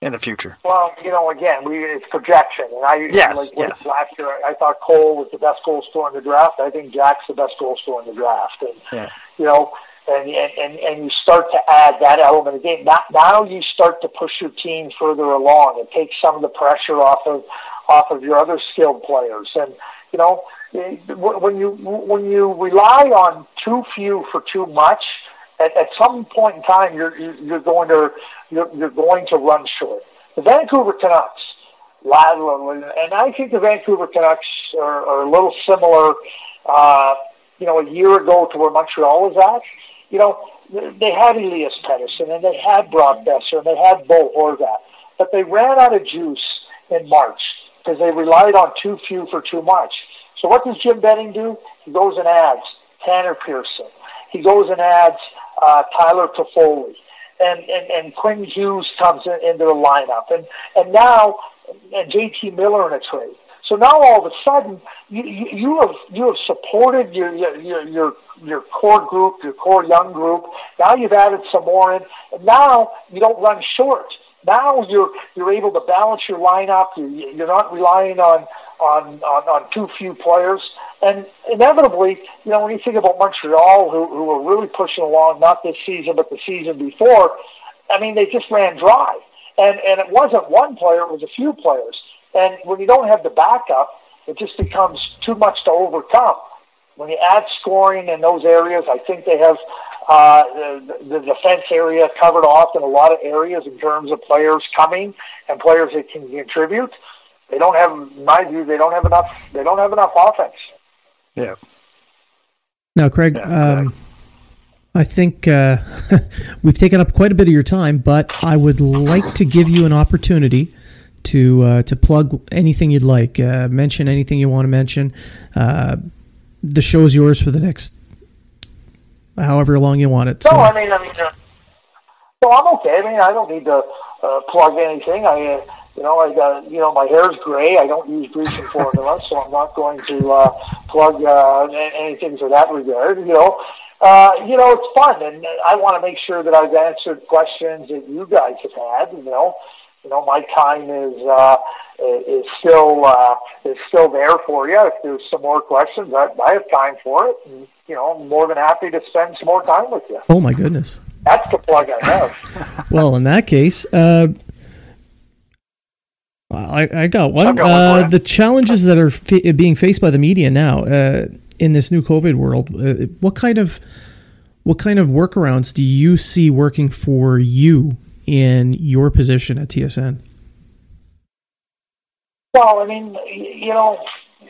in the future. Well, you know, again, we it's projection, and I yes, like yes. last year I thought Cole was the best goal scorer in the draft. I think Jack's the best goal scorer in the draft, and yeah. you know, and, and, and you start to add that element of the game. Now, now you start to push your team further along. It takes some of the pressure off of off of your other skilled players. And you know, eh, when you when you rely on too few for too much, at, at some point in time, you're you're going to you're, you're going to run short. The Vancouver Canucks, and I think the Vancouver Canucks are, are a little similar. Uh, you know, a year ago to where Montreal was at you know, they had Elias Pettersson and they had Brock Boeser and they had Bo Horvat, but they ran out of juice in March because they relied on too few for too much. So what does Jim Benning do? He goes and adds Tanner Pearson. He goes and adds uh, Tyler Toffoli. And, and, and Quinn Hughes comes in, into the lineup. And, and now, and JT Miller in a trade. So now all of a sudden, you, you, you have you have supported your, your your your core group, your core young group. Now you've added some more in, and now you don't run short. Now you're you're able to balance your lineup. You're, not relying on, on on on too few players. And inevitably, you know, when you think about Montreal, who who were really pushing along, not this season but the season before, I mean, they just ran dry. And and it wasn't one player; it was a few players. And when you don't have the backup, it just becomes too much to overcome. When you add scoring in those areas, I think they have uh, the, the defense area covered off in a lot of areas in terms of players coming and players that can contribute. They don't have, in my view, they don't have enough. They don't have enough offense. Yeah. Now, Craig, Yeah, exactly. um, I think uh, *laughs* we've taken up quite a bit of your time, but I would like to give you an opportunity to uh, to plug anything you'd like, uh, mention anything you want to mention. Uh, the show's yours for the next however long you want it. No, I mean, I mean, uh, well, I'm okay. I mean, I don't need to uh, plug anything. I, uh, you know, I got, you know, my hair's gray. I don't use Grecian *laughs* formula, so I'm not going to uh, plug uh, anything for that regard. You know, uh, you know, it's fun, and I want to make sure that I've answered questions that you guys have had. You know, you know, my time is uh, is still uh, is still there for you. If there's some more questions, I, I have time for it, and you know, I'm more than happy to spend some more time with you. Oh my goodness! That's the plug I have. *laughs* *laughs* well, in that case, uh, I, I got one. got one uh, the challenges that are fa- being faced by the media now uh, in this new COVID world. Uh, what kind of what kind of workarounds do you see working for you in your position at TSN? Well, I mean, you know,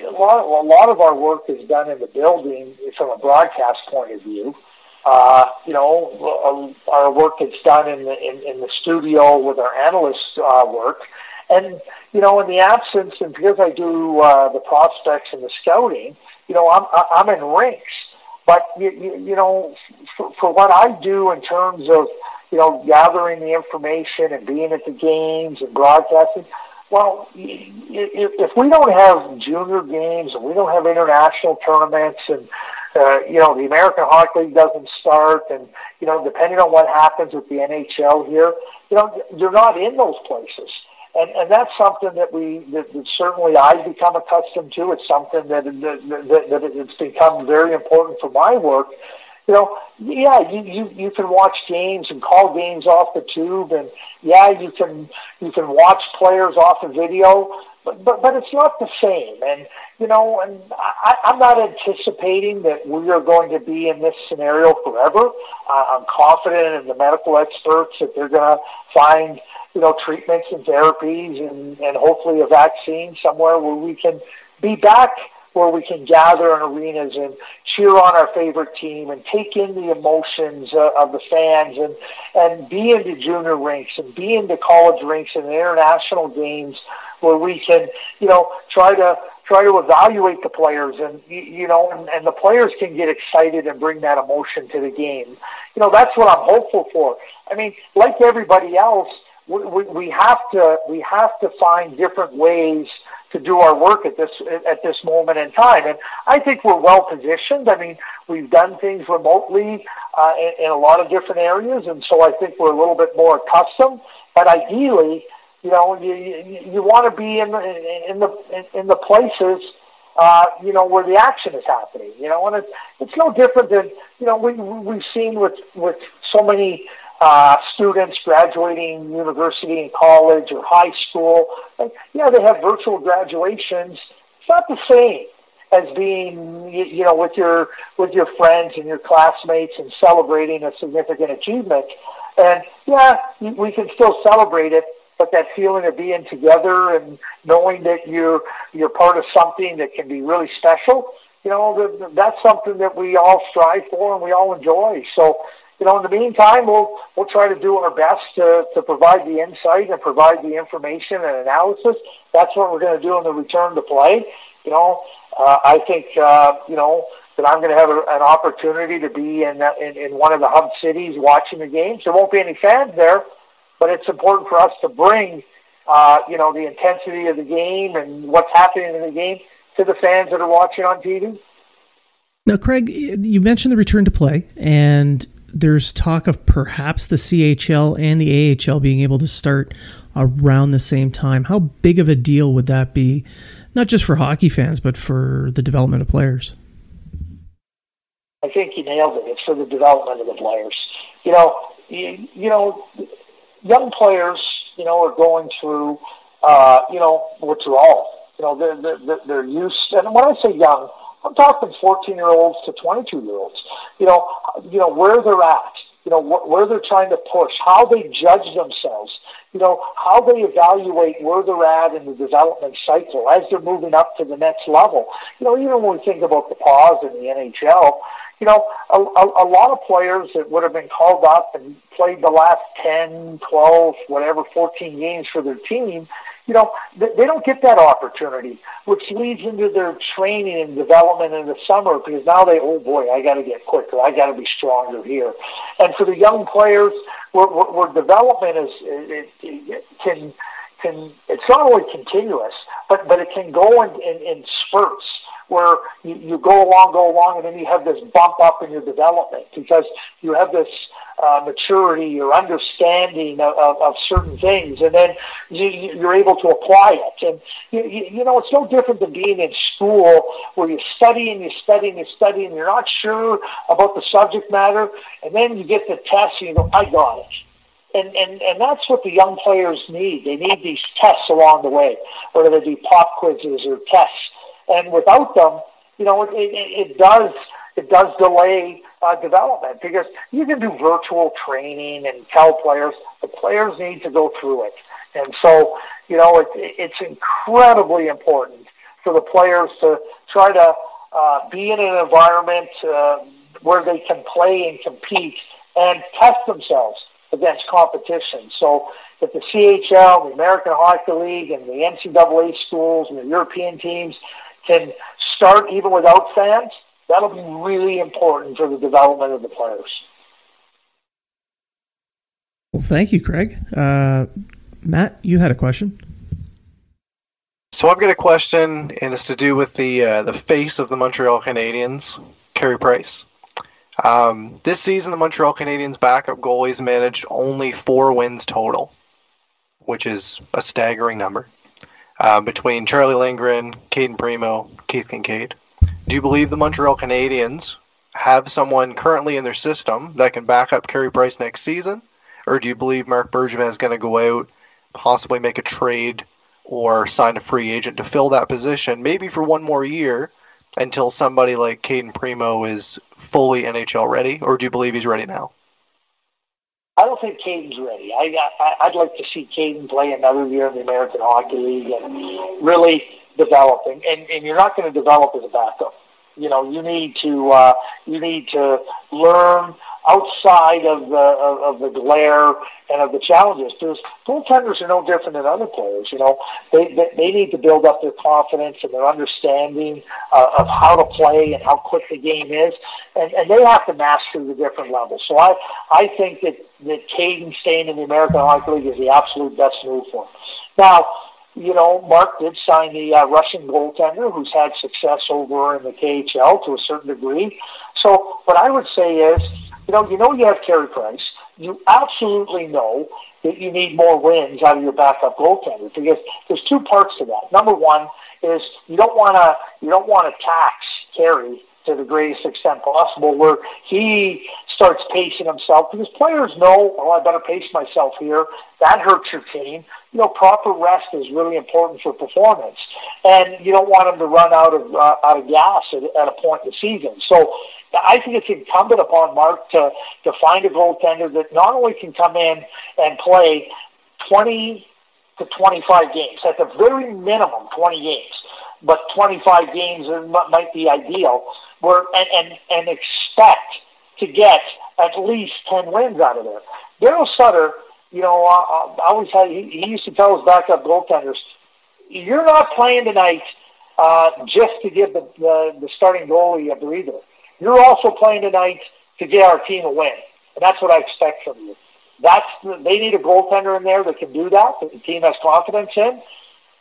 a lot, a lot of our work is done in the building from a broadcast point of view. Uh, you know, our work is done in the in, in the studio with our analysts' uh, work, and you know, in the absence, and because I do uh, the prospects and the scouting, you know, I'm I'm in rinks. But you, you, you know, for, for what I do in terms of you know gathering the information and being at the games and broadcasting, well, if we don't have junior games and we don't have international tournaments and uh, you know the American Hockey League doesn't start and you know depending on what happens with the NHL here, you know you're not in those places. And, and that's something that we that, that certainly I've become accustomed to. It's something that, that, that, that it's become very important for my work you know, yeah, you, you, you can watch games and call games off the tube, and yeah, you can you can watch players off the video, but but, but it's not the same. And you know, and I, I'm not anticipating that we are going to be in this scenario forever. Uh, I'm confident in the medical experts that they're going to find you know treatments and therapies, and and hopefully a vaccine somewhere where we can be back where we can gather in arenas and cheer on our favorite team and take in the emotions uh, of the fans and and be into junior rinks and be into college rinks and international games where we can you know try to try to evaluate the players and you, you know and, and the players can get excited and bring that emotion to the game. You know that's what i'm hopeful for. I mean like everybody else we, we, we have to we have to find different ways to do our work at this at this moment in time. And I think we're well positioned. I mean, we've done things remotely uh, in, in a lot of different areas, and so I think we're a little bit more accustomed. But ideally, you know, you you, you want to be in the in the in, the places. Uh, you know where the action is happening. You know, and it's it's no different than you know we we've seen with with so many uh, students graduating university and college or high school. Like, yeah, they have virtual graduations. It's not the same as being, you, you know, with your with your friends and your classmates and celebrating a significant achievement. And yeah, we can still celebrate it, but that feeling of being together and knowing that you're you're part of something that can be really special, you know, that, that's something that we all strive for and we all enjoy. So you know, in the meantime, we'll we'll try to do our best to, to provide the insight and provide the information and analysis. That's what we're going to do in the return to play. You know, uh, I think uh, you know that I'm going to have a, an opportunity to be in, in in one of the hub cities watching the games. There won't be any fans there, but it's important for us to bring uh, you know the intensity of the game and what's happening in the game to the fans that are watching on TV. Now, Craig, you mentioned the return to play, and there's talk of perhaps the CHL and the AHL being able to start around the same time. How big of a deal would that be, not just for hockey fans, but for the development of players? I think you nailed it. It's for the development of the players. You know, you, you know, young players, you know, are going through, uh, you know, withdrawal. You know, they're, they're, they're used, and when I say young, I'm talking 14 year olds to 22 year olds. You know, you know where they're at. You know wh- where they're trying to push, how they judge themselves. You know how they evaluate where they're at in the development cycle as they're moving up to the next level. You know, even when we think about the pause in the NHL, you know, a, a, a lot of players that would have been called up and played the last 10, 12, whatever, 14 games for their team, you know, they, don't get that opportunity, which leads into their training and development in the summer because now they, oh boy, I got to get quicker. I got to be stronger here. And for the young players, where, where, where development is, it, it can, can, it's not only continuous, but, but it can go in, in, in spurts where you, you go along, go along, and then you have this bump up in your development because you have this uh, maturity or understanding of, of, of certain things, and then you, you're able to apply it. And you, you, you know, it's no different than being in school where you study and you study and you study, and you're not sure about the subject matter, and then you get the test and you go, "I got it." And, and, and that's what the young players need. They need these tests along the way, whether they be pop quizzes or tests. And without them, you know, it, it, it does it does delay uh, development because you can do virtual training and tell players the players need to go through it. And so, you know, it, it's incredibly important for the players to try to uh, be in an environment uh, where they can play and compete and test themselves against competition. So if the CHL, the American Hockey League, and the NCAA schools and the European teams can start even without fans, that'll be really important for the development of the players. Well, thank you, Craig. Uh, Matt, you had a question. So I've got a question, and it's to do with the uh, the face of the Montreal Canadiens, Carey Price. Um, this season, the Montreal Canadiens backup goalies managed only four wins total, which is a staggering number. Uh, between Charlie Lindgren, Cayden Primeau, Keith Kinkaid. Do you believe the Montreal Canadiens have someone currently in their system that can back up Carey Price next season? Or do you believe Marc Bergevin is going to go out, possibly make a trade or sign a free agent to fill that position, maybe for one more year until somebody like Cayden Primeau is fully NHL ready? Or do you believe he's ready now? I don't think Cayden's ready. I, I I'd like to see Cayden play another year in the American Hockey League and really developing, and, and you're not going to develop as a backup. You know, you need to uh, you need to learn outside of the of, of the glare and of the challenges. Because goaltenders are no different than other players. You know, they they, they need to build up their confidence and their understanding uh, of how to play and how quick the game is, and, and they have to master the different levels. So I I think that that Cayden staying in the American Hockey League is the absolute best move for him. Now you know, Mark did sign the uh, Russian goaltender who's had success over in the KHL to a certain degree. So what I would say is, you know, you know you have Carey Price. You absolutely know that you need more wins out of your backup goaltender because there's two parts to that. Number one is you don't want to you don't want to tax Carey to the greatest extent possible, where he starts pacing himself because players know, oh, I better pace myself here. That hurts your team. You know, proper rest is really important for performance, and you don't want him to run out of uh, out of gas at, at a point in the season. So, I think it's incumbent upon Mark to to find a goaltender that not only can come in and play twenty to twenty five games at the very minimum, twenty games, but twenty five games might be ideal. Where and, and and expect to get at least 10 wins out of there. Darryl Sutter, you know, I, I always had, he, he used to tell his backup goaltenders, you're not playing tonight uh, just to give the, the, the starting goalie a breather. You're also playing tonight to get our team a win. And that's what I expect from you. That's they need a goaltender in there that can do that, that the team has confidence in.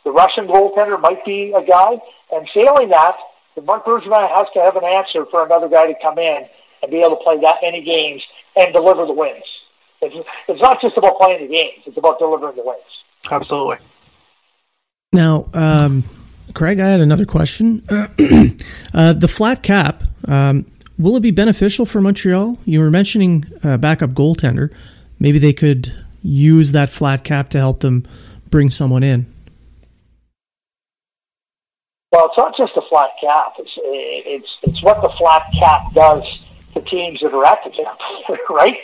The Russian goaltender might be a guy. And failing that, the Marc Bergevin has to have an answer for another guy to come in and be able to play that many games and deliver the wins. It's, it's not just about playing the games; it's about delivering the wins. Absolutely. Now, um, Craig, I had another question. *clears throat* uh, the flat cap um, will it be beneficial for Montreal? You were mentioning uh, backup goaltender. Maybe they could use that flat cap to help them bring someone in. Well, it's not just a flat cap. It's it's it's what the flat cap does to teams that are at the camp, *laughs* right?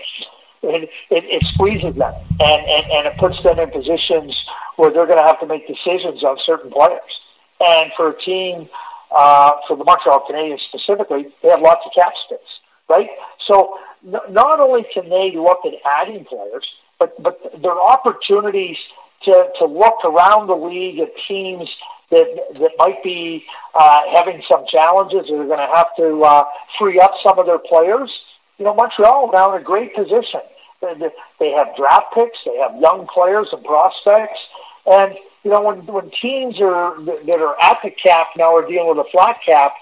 It, it, it squeezes them and, and, and it puts them in positions where they're going to have to make decisions on certain players. And for a team, uh, for the Montreal Canadiens specifically, they have lots of cap space, right? So n- not only can they look at adding players, but, but there are opportunities to, to look around the league at teams that that might be uh, having some challenges or are going to have to uh, free up some of their players. You know, Montreal now in a great position. They, they have draft picks, they have young players and prospects, and you know, when when teams are that are at the cap now are dealing with a flat cap,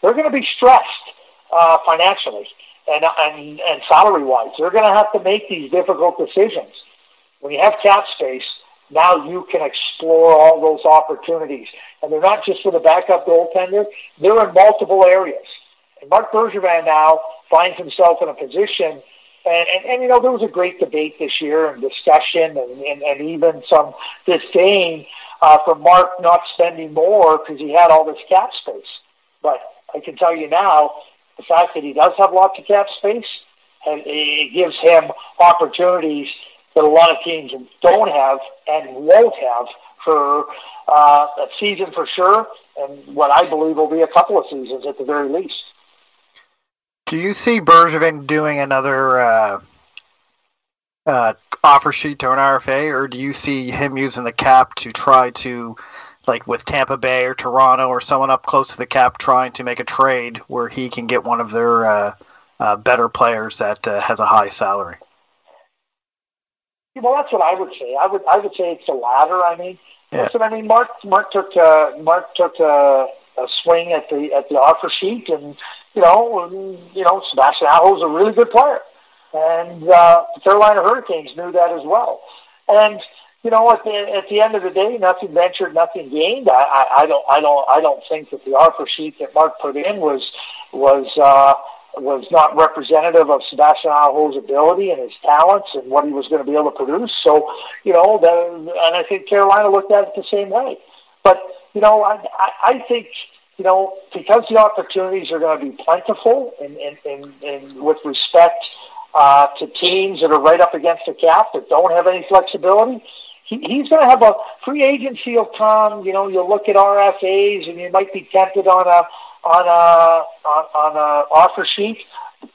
they're going to be stressed uh, financially and and and salary wise. They're going to have to make these difficult decisions. When you have cap space, now you can explore all those opportunities, and they're not just for the backup goaltender; they're in multiple areas. And Marc Bergevin now finds himself in a position and, and, and, you know, there was a great debate this year and discussion and, and, and even some disdain uh, for Mark not spending more because he had all this cap space. But I can tell you now, the fact that he does have lots of cap space, and it gives him opportunities that a lot of teams don't have and won't have for uh, a season for sure, and what I believe will be a couple of seasons at the very least. Do you see Bergevin doing another uh, uh, offer sheet to an RFA, or do you see him using the cap to try to, like with Tampa Bay or Toronto or someone up close to the cap, trying to make a trade where he can get one of their uh, uh better players that uh, has a high salary? Well, that's what I would say. I would I would say it's the latter. I mean, yeah. listen, I mean, Marc Marc took uh, Marc took a swing at the at the offer sheet and you know, you know, Sebastian Aho is a really good player, and uh, the Carolina Hurricanes knew that as well. And you know, at the at the end of the day, nothing ventured, nothing gained. I, I, I don't, I don't, I don't think that the offer sheet that Marc put in was was uh, was not representative of Sebastian Aho's ability and his talents and what he was going to be able to produce. So, you know, and I think Carolina looked at it the same way. But you know, I, I, think you know, because the opportunities are going to be plentiful and, and, and, with respect uh, to teams that are right up against the cap that don't have any flexibility, he, he's going to have a free agency will come. You know, you'll look at RFAs and you might be tempted on a on a on, on a offer sheet.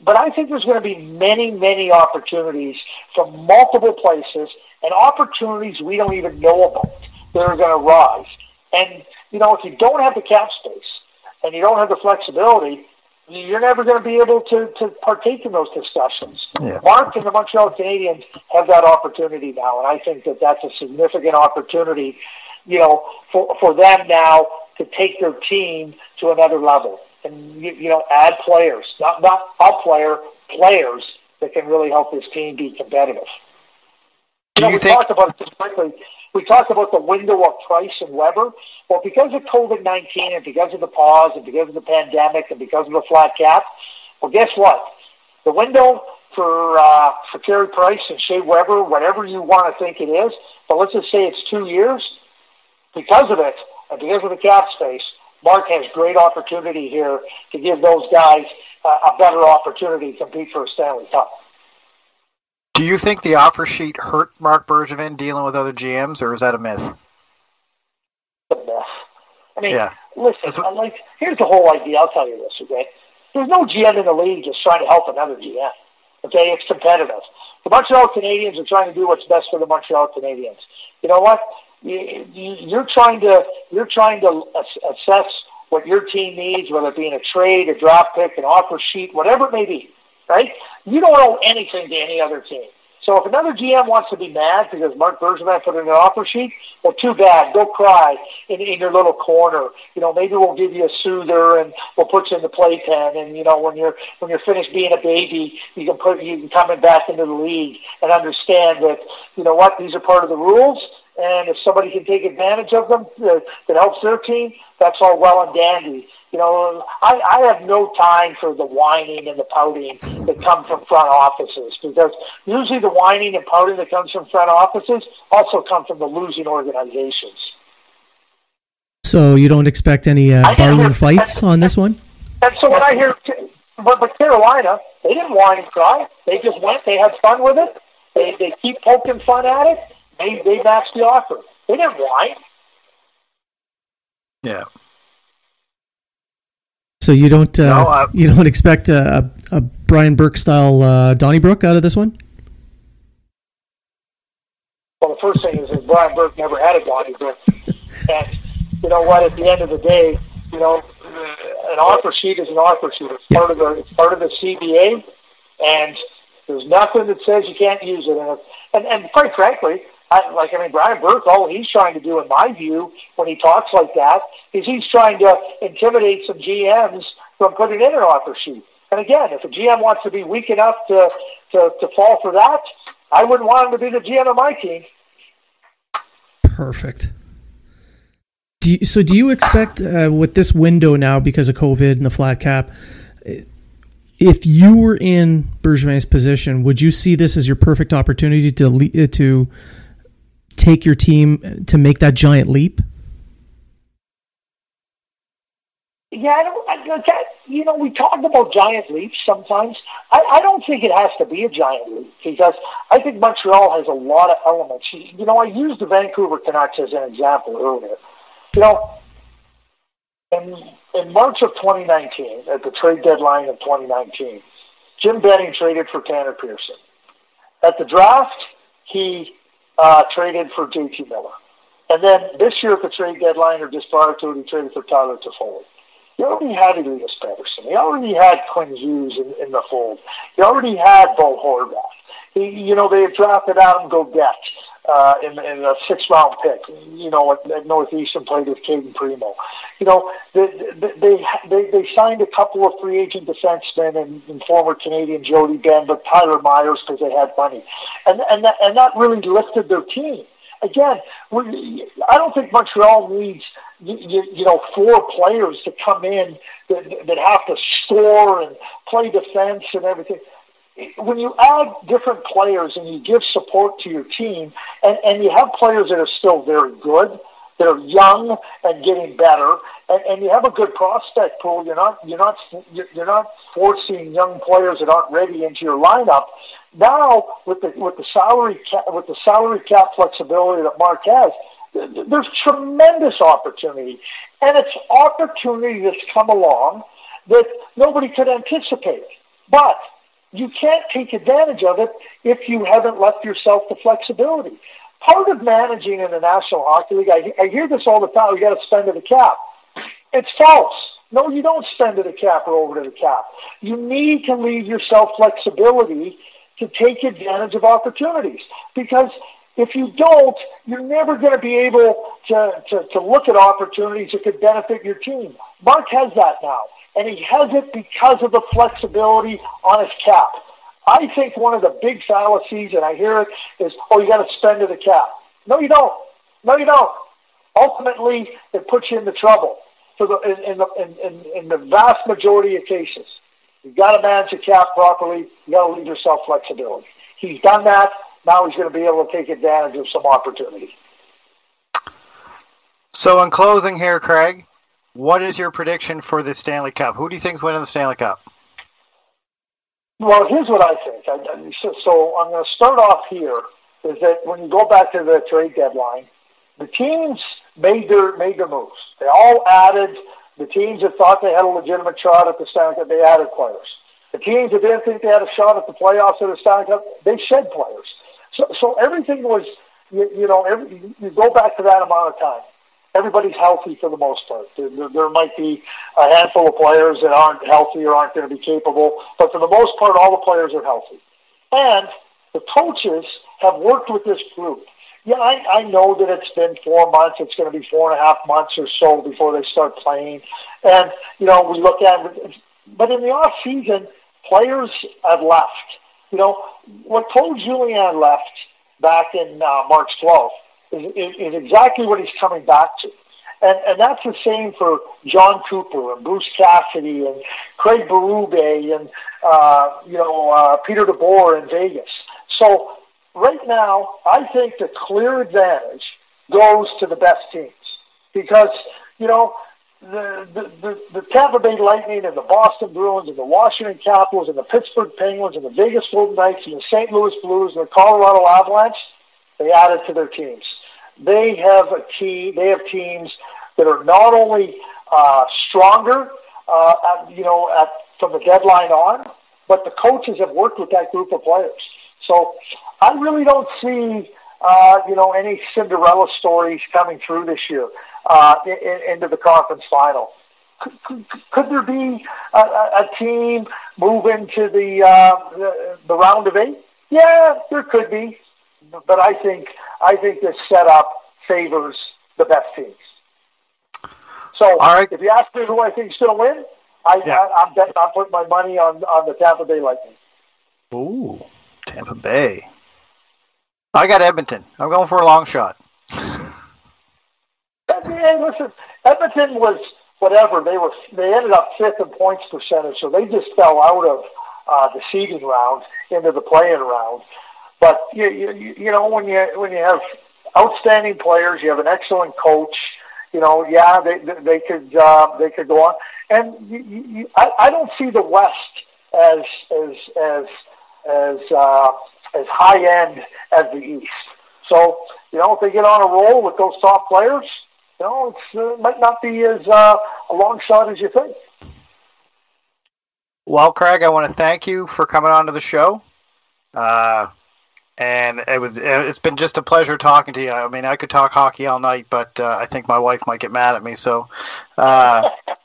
But I think there's going to be many, many opportunities from multiple places and opportunities we don't even know about that are going to rise. And you know, if you don't have the cap space and you don't have the flexibility, you're never going to be able to, to partake in those discussions. Yeah. Marc and the Montreal Canadiens have that opportunity now, and I think that that's a significant opportunity, you know, for, for them now to take their team to another level and, you, you know, add players, not, not a player, players that can really help this team be competitive. Do you, know, we think... talked about it just quickly we talked about the window of Price and Weber. Well, because of COVID 19 and because of the pause and because of the pandemic and because of the flat cap, well, guess what? The window for uh, for Carey Price and Shea Weber, whatever you want to think it is, but let's just say it's two years. Because of it, and because of the cap space, Mark has great opportunity here to give those guys uh, a better opportunity to compete for a Stanley Cup. Do you think the offer sheet hurt Marc Bergevin dealing with other GMs, or is that a myth? A myth. I mean, yeah. listen, what... like here's the whole idea. I'll tell you this, okay? There's no GM in the league just trying to help another GM. Okay, it's competitive. The Montreal Canadiens are trying to do what's best for the Montreal Canadiens. You know what? You're trying to you're trying to assess what your team needs, whether it be in a trade, a draft pick, an offer sheet, whatever it may be right? You don't owe anything to any other team. So if another GM wants to be mad because Marc Bergevin put in an offer sheet, well, too bad. Go cry in, in your little corner. You know, maybe we'll give you a soother and we'll put you in the playpen. And you know, when you're when you're finished being a baby, you can put you can come back into the league and understand that you know what these are part of the rules. And if somebody can take advantage of them uh, that helps their team, that's all well and dandy. You know, I, I have no time for the whining and the pouting that come from front offices because usually the whining and pouting that comes from front offices also come from the losing organizations. So you don't expect any uh, barroom fights on this one? And so when I hear, but, but Carolina, they didn't whine and cry. They just went. They had fun with it. They they keep poking fun at it. They they matched the offer. They didn't whine. Yeah. So you don't uh, no, uh, you don't expect a, a, a Brian Burke style uh, Donnybrook out of this one? Well, the first thing is that Brian Burke never had a Donnybrook, and you know what? At the end of the day, you know, an offer sheet is an offer sheet. It's yeah. part of the it's part of the CBA, and there's nothing that says you can't use it. And and, and quite frankly, I, like I mean, Brian Burke, all he's trying to do, in my view, when he talks like that, is he's trying to intimidate some GMs from putting in an offer sheet. And again, if a GM wants to be weak enough to to, to fall for that, I wouldn't want him to be the GM of my team. Perfect. Do you, so do you expect uh, with this window now because of COVID and the flat cap, if you were in Bergevin's position, would you see this as your perfect opportunity to uh, to take your team to make that giant leap? Yeah, I don't. I, that, you know, we talk about giant leaps sometimes. I, I don't think it has to be a giant leap because I think Montreal has a lot of elements. You know, I used the Vancouver Canucks as an example earlier. You know, in in March of 2019, at the trade deadline of 2019, Jim Benning traded for Tanner Pearson. At the draft, he uh, traded for JT Miller. And then this year at the trade deadline, or just prior to it, he traded for Tyler Toffoli. He already had Elias Pettersson. He already had Quinn Hughes in, in the fold. He already had Bo Horvath. He, you know, they had drafted Adam Gaudette uh, in, in a six-round pick. You know, at, at Northeastern played with Cayden Primeau. You know, they, they they they signed a couple of free agent defensemen and, and former Canadien Jordie Benn, but Tyler Myers because they had money, and and that, and that really lifted their team. Again, I don't think Montreal needs you, you know four players to come in that, that have to score and play defense and everything when you add different players and you give support to your team, and, and you have players that are still very good, that are young and getting better, and, and you have a good prospect pool. You're not you're not you're not forcing young players that aren't ready into your lineup. Now with the with the salary cap, with the salary cap flexibility that Marc has, there's tremendous opportunity, and it's opportunity that's come along that nobody could anticipate. But you can't take advantage of it if you haven't left yourself the flexibility. Part of managing in the National Hockey League, I, I hear this all the time, you got to spend to the cap. It's false. No, you don't spend to the cap or over to the cap. You need to leave yourself flexibility to take advantage of opportunities because if you don't, you're never going to be able to, to, to look at opportunities that could benefit your team. Marc has that now and he has it because of the flexibility on his cap. I think one of the big fallacies, and I hear it, is, oh, you got to spend to the cap. No, you don't. No, you don't. Ultimately, it puts you into trouble for the, in, in, the, in, in, the vast majority of cases. You've got to manage the cap properly. you got to leave yourself flexibility. He's done that. Now he's going to be able to take advantage of some opportunity. So, in closing here, Craig, what is your prediction for the Stanley Cup? Who do you think is winning the Stanley Cup? Well, here's what I think. I, so, so I'm going to start off here. Is that when you go back to the trade deadline, the teams made their made their moves. They all added. The teams that thought they had a legitimate shot at the Stanley Cup, they added players. The teams that didn't think they had a shot at the playoffs or the Stanley Cup, they shed players. So, so everything was, you, you know, every, you go back to that amount of time everybody's healthy for the most part. There, there, might be a handful of players that aren't healthy or aren't going to be capable, but for the most part, all the players are healthy. And the coaches have worked with this group. Yeah, I, I know that it's been four months. It's going to be four and a half months or so before they start playing. And, you know, we look at it, but in the off season, players have left. You know, what Claude Julien left back in uh, March 12th is, is, is exactly what he's coming back to. And, and that's the same for Jon Cooper and Bruce Cassidy and Craig Berube and, uh, you know, uh, Peter DeBoer in Vegas. So right now, I think the clear advantage goes to the best teams because, you know, the, the, the, the Tampa Bay Lightning and the Boston Bruins and the Washington Capitals and the Pittsburgh Penguins and the Vegas Golden Knights and the St. Louis Blues and the Colorado Avalanche – they added to their teams. They have a team. They have teams that are not only uh, stronger, uh, at, you know, at, from the deadline on, but the coaches have worked with that group of players. So I really don't see, uh, you know, any Cinderella stories coming through this year uh, in, into the conference final. Could, could, could there be a, a team move into the, uh, the the round of eight? Yeah, there could be but I think I think this setup favors the best teams. So All right. if you ask me who I think is going to win, I, Yeah. I, I'm betting I'm putting my money on on the Tampa Bay Lightning. Ooh, Tampa Bay. I got Edmonton. I'm going for a long shot. *laughs* Hey, listen, Edmonton was whatever they were. They ended up fifth in points percentage, so they just fell out of uh, the seeding round into the playing round. But you, you, you know when you when you have outstanding players, you have an excellent coach. You know, yeah, they they could uh, they could go on, and you, you, I, I don't see the West as as as as uh, as high end as the East. So you know, if they get on a roll with those top players, you know, uh, it might not be as uh, a long shot as you think. Well, Craig, I want to thank you for coming on to the show. Uh, and it was it's been just a pleasure talking to you. I mean, I could talk hockey all night, but uh, I think my wife might get mad at me. So, uh, *laughs* uh,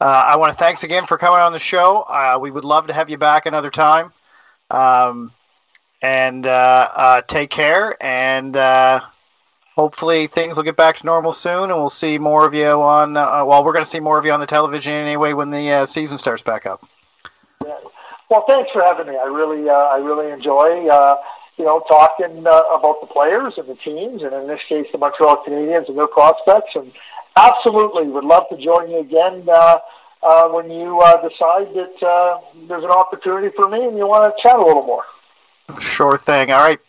I want to thanks again for coming on the show. Uh, we would love to have you back another time. Um, and uh, uh, take care, and uh, hopefully things will get back to normal soon, and we'll see more of you on. Uh, well, we're going to see more of you on the television anyway when the uh, season starts back up. Well, thanks for having me. I really, uh, I really enjoy, uh, you know, talking uh, about the players and the teams, and in this case, the Montreal Canadiens and their prospects. And absolutely, would love to join you again uh, uh, when you uh, decide that uh, there's an opportunity for me and you want to chat a little more. Sure thing. All right.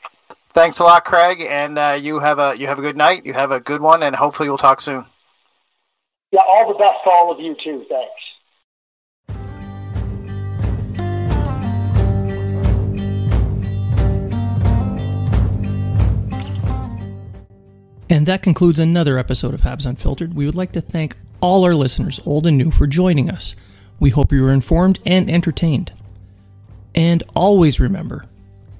Thanks a lot, Craig, and uh, you have a you have a good night. You have a good one, and hopefully we'll talk soon. Yeah, all the best to all of you too. Thanks. And that concludes another episode of Habs Unfiltered. We would like to thank all our listeners, old and new, for joining us. We hope you were informed and entertained. And always remember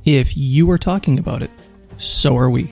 if you are talking about it, so are we.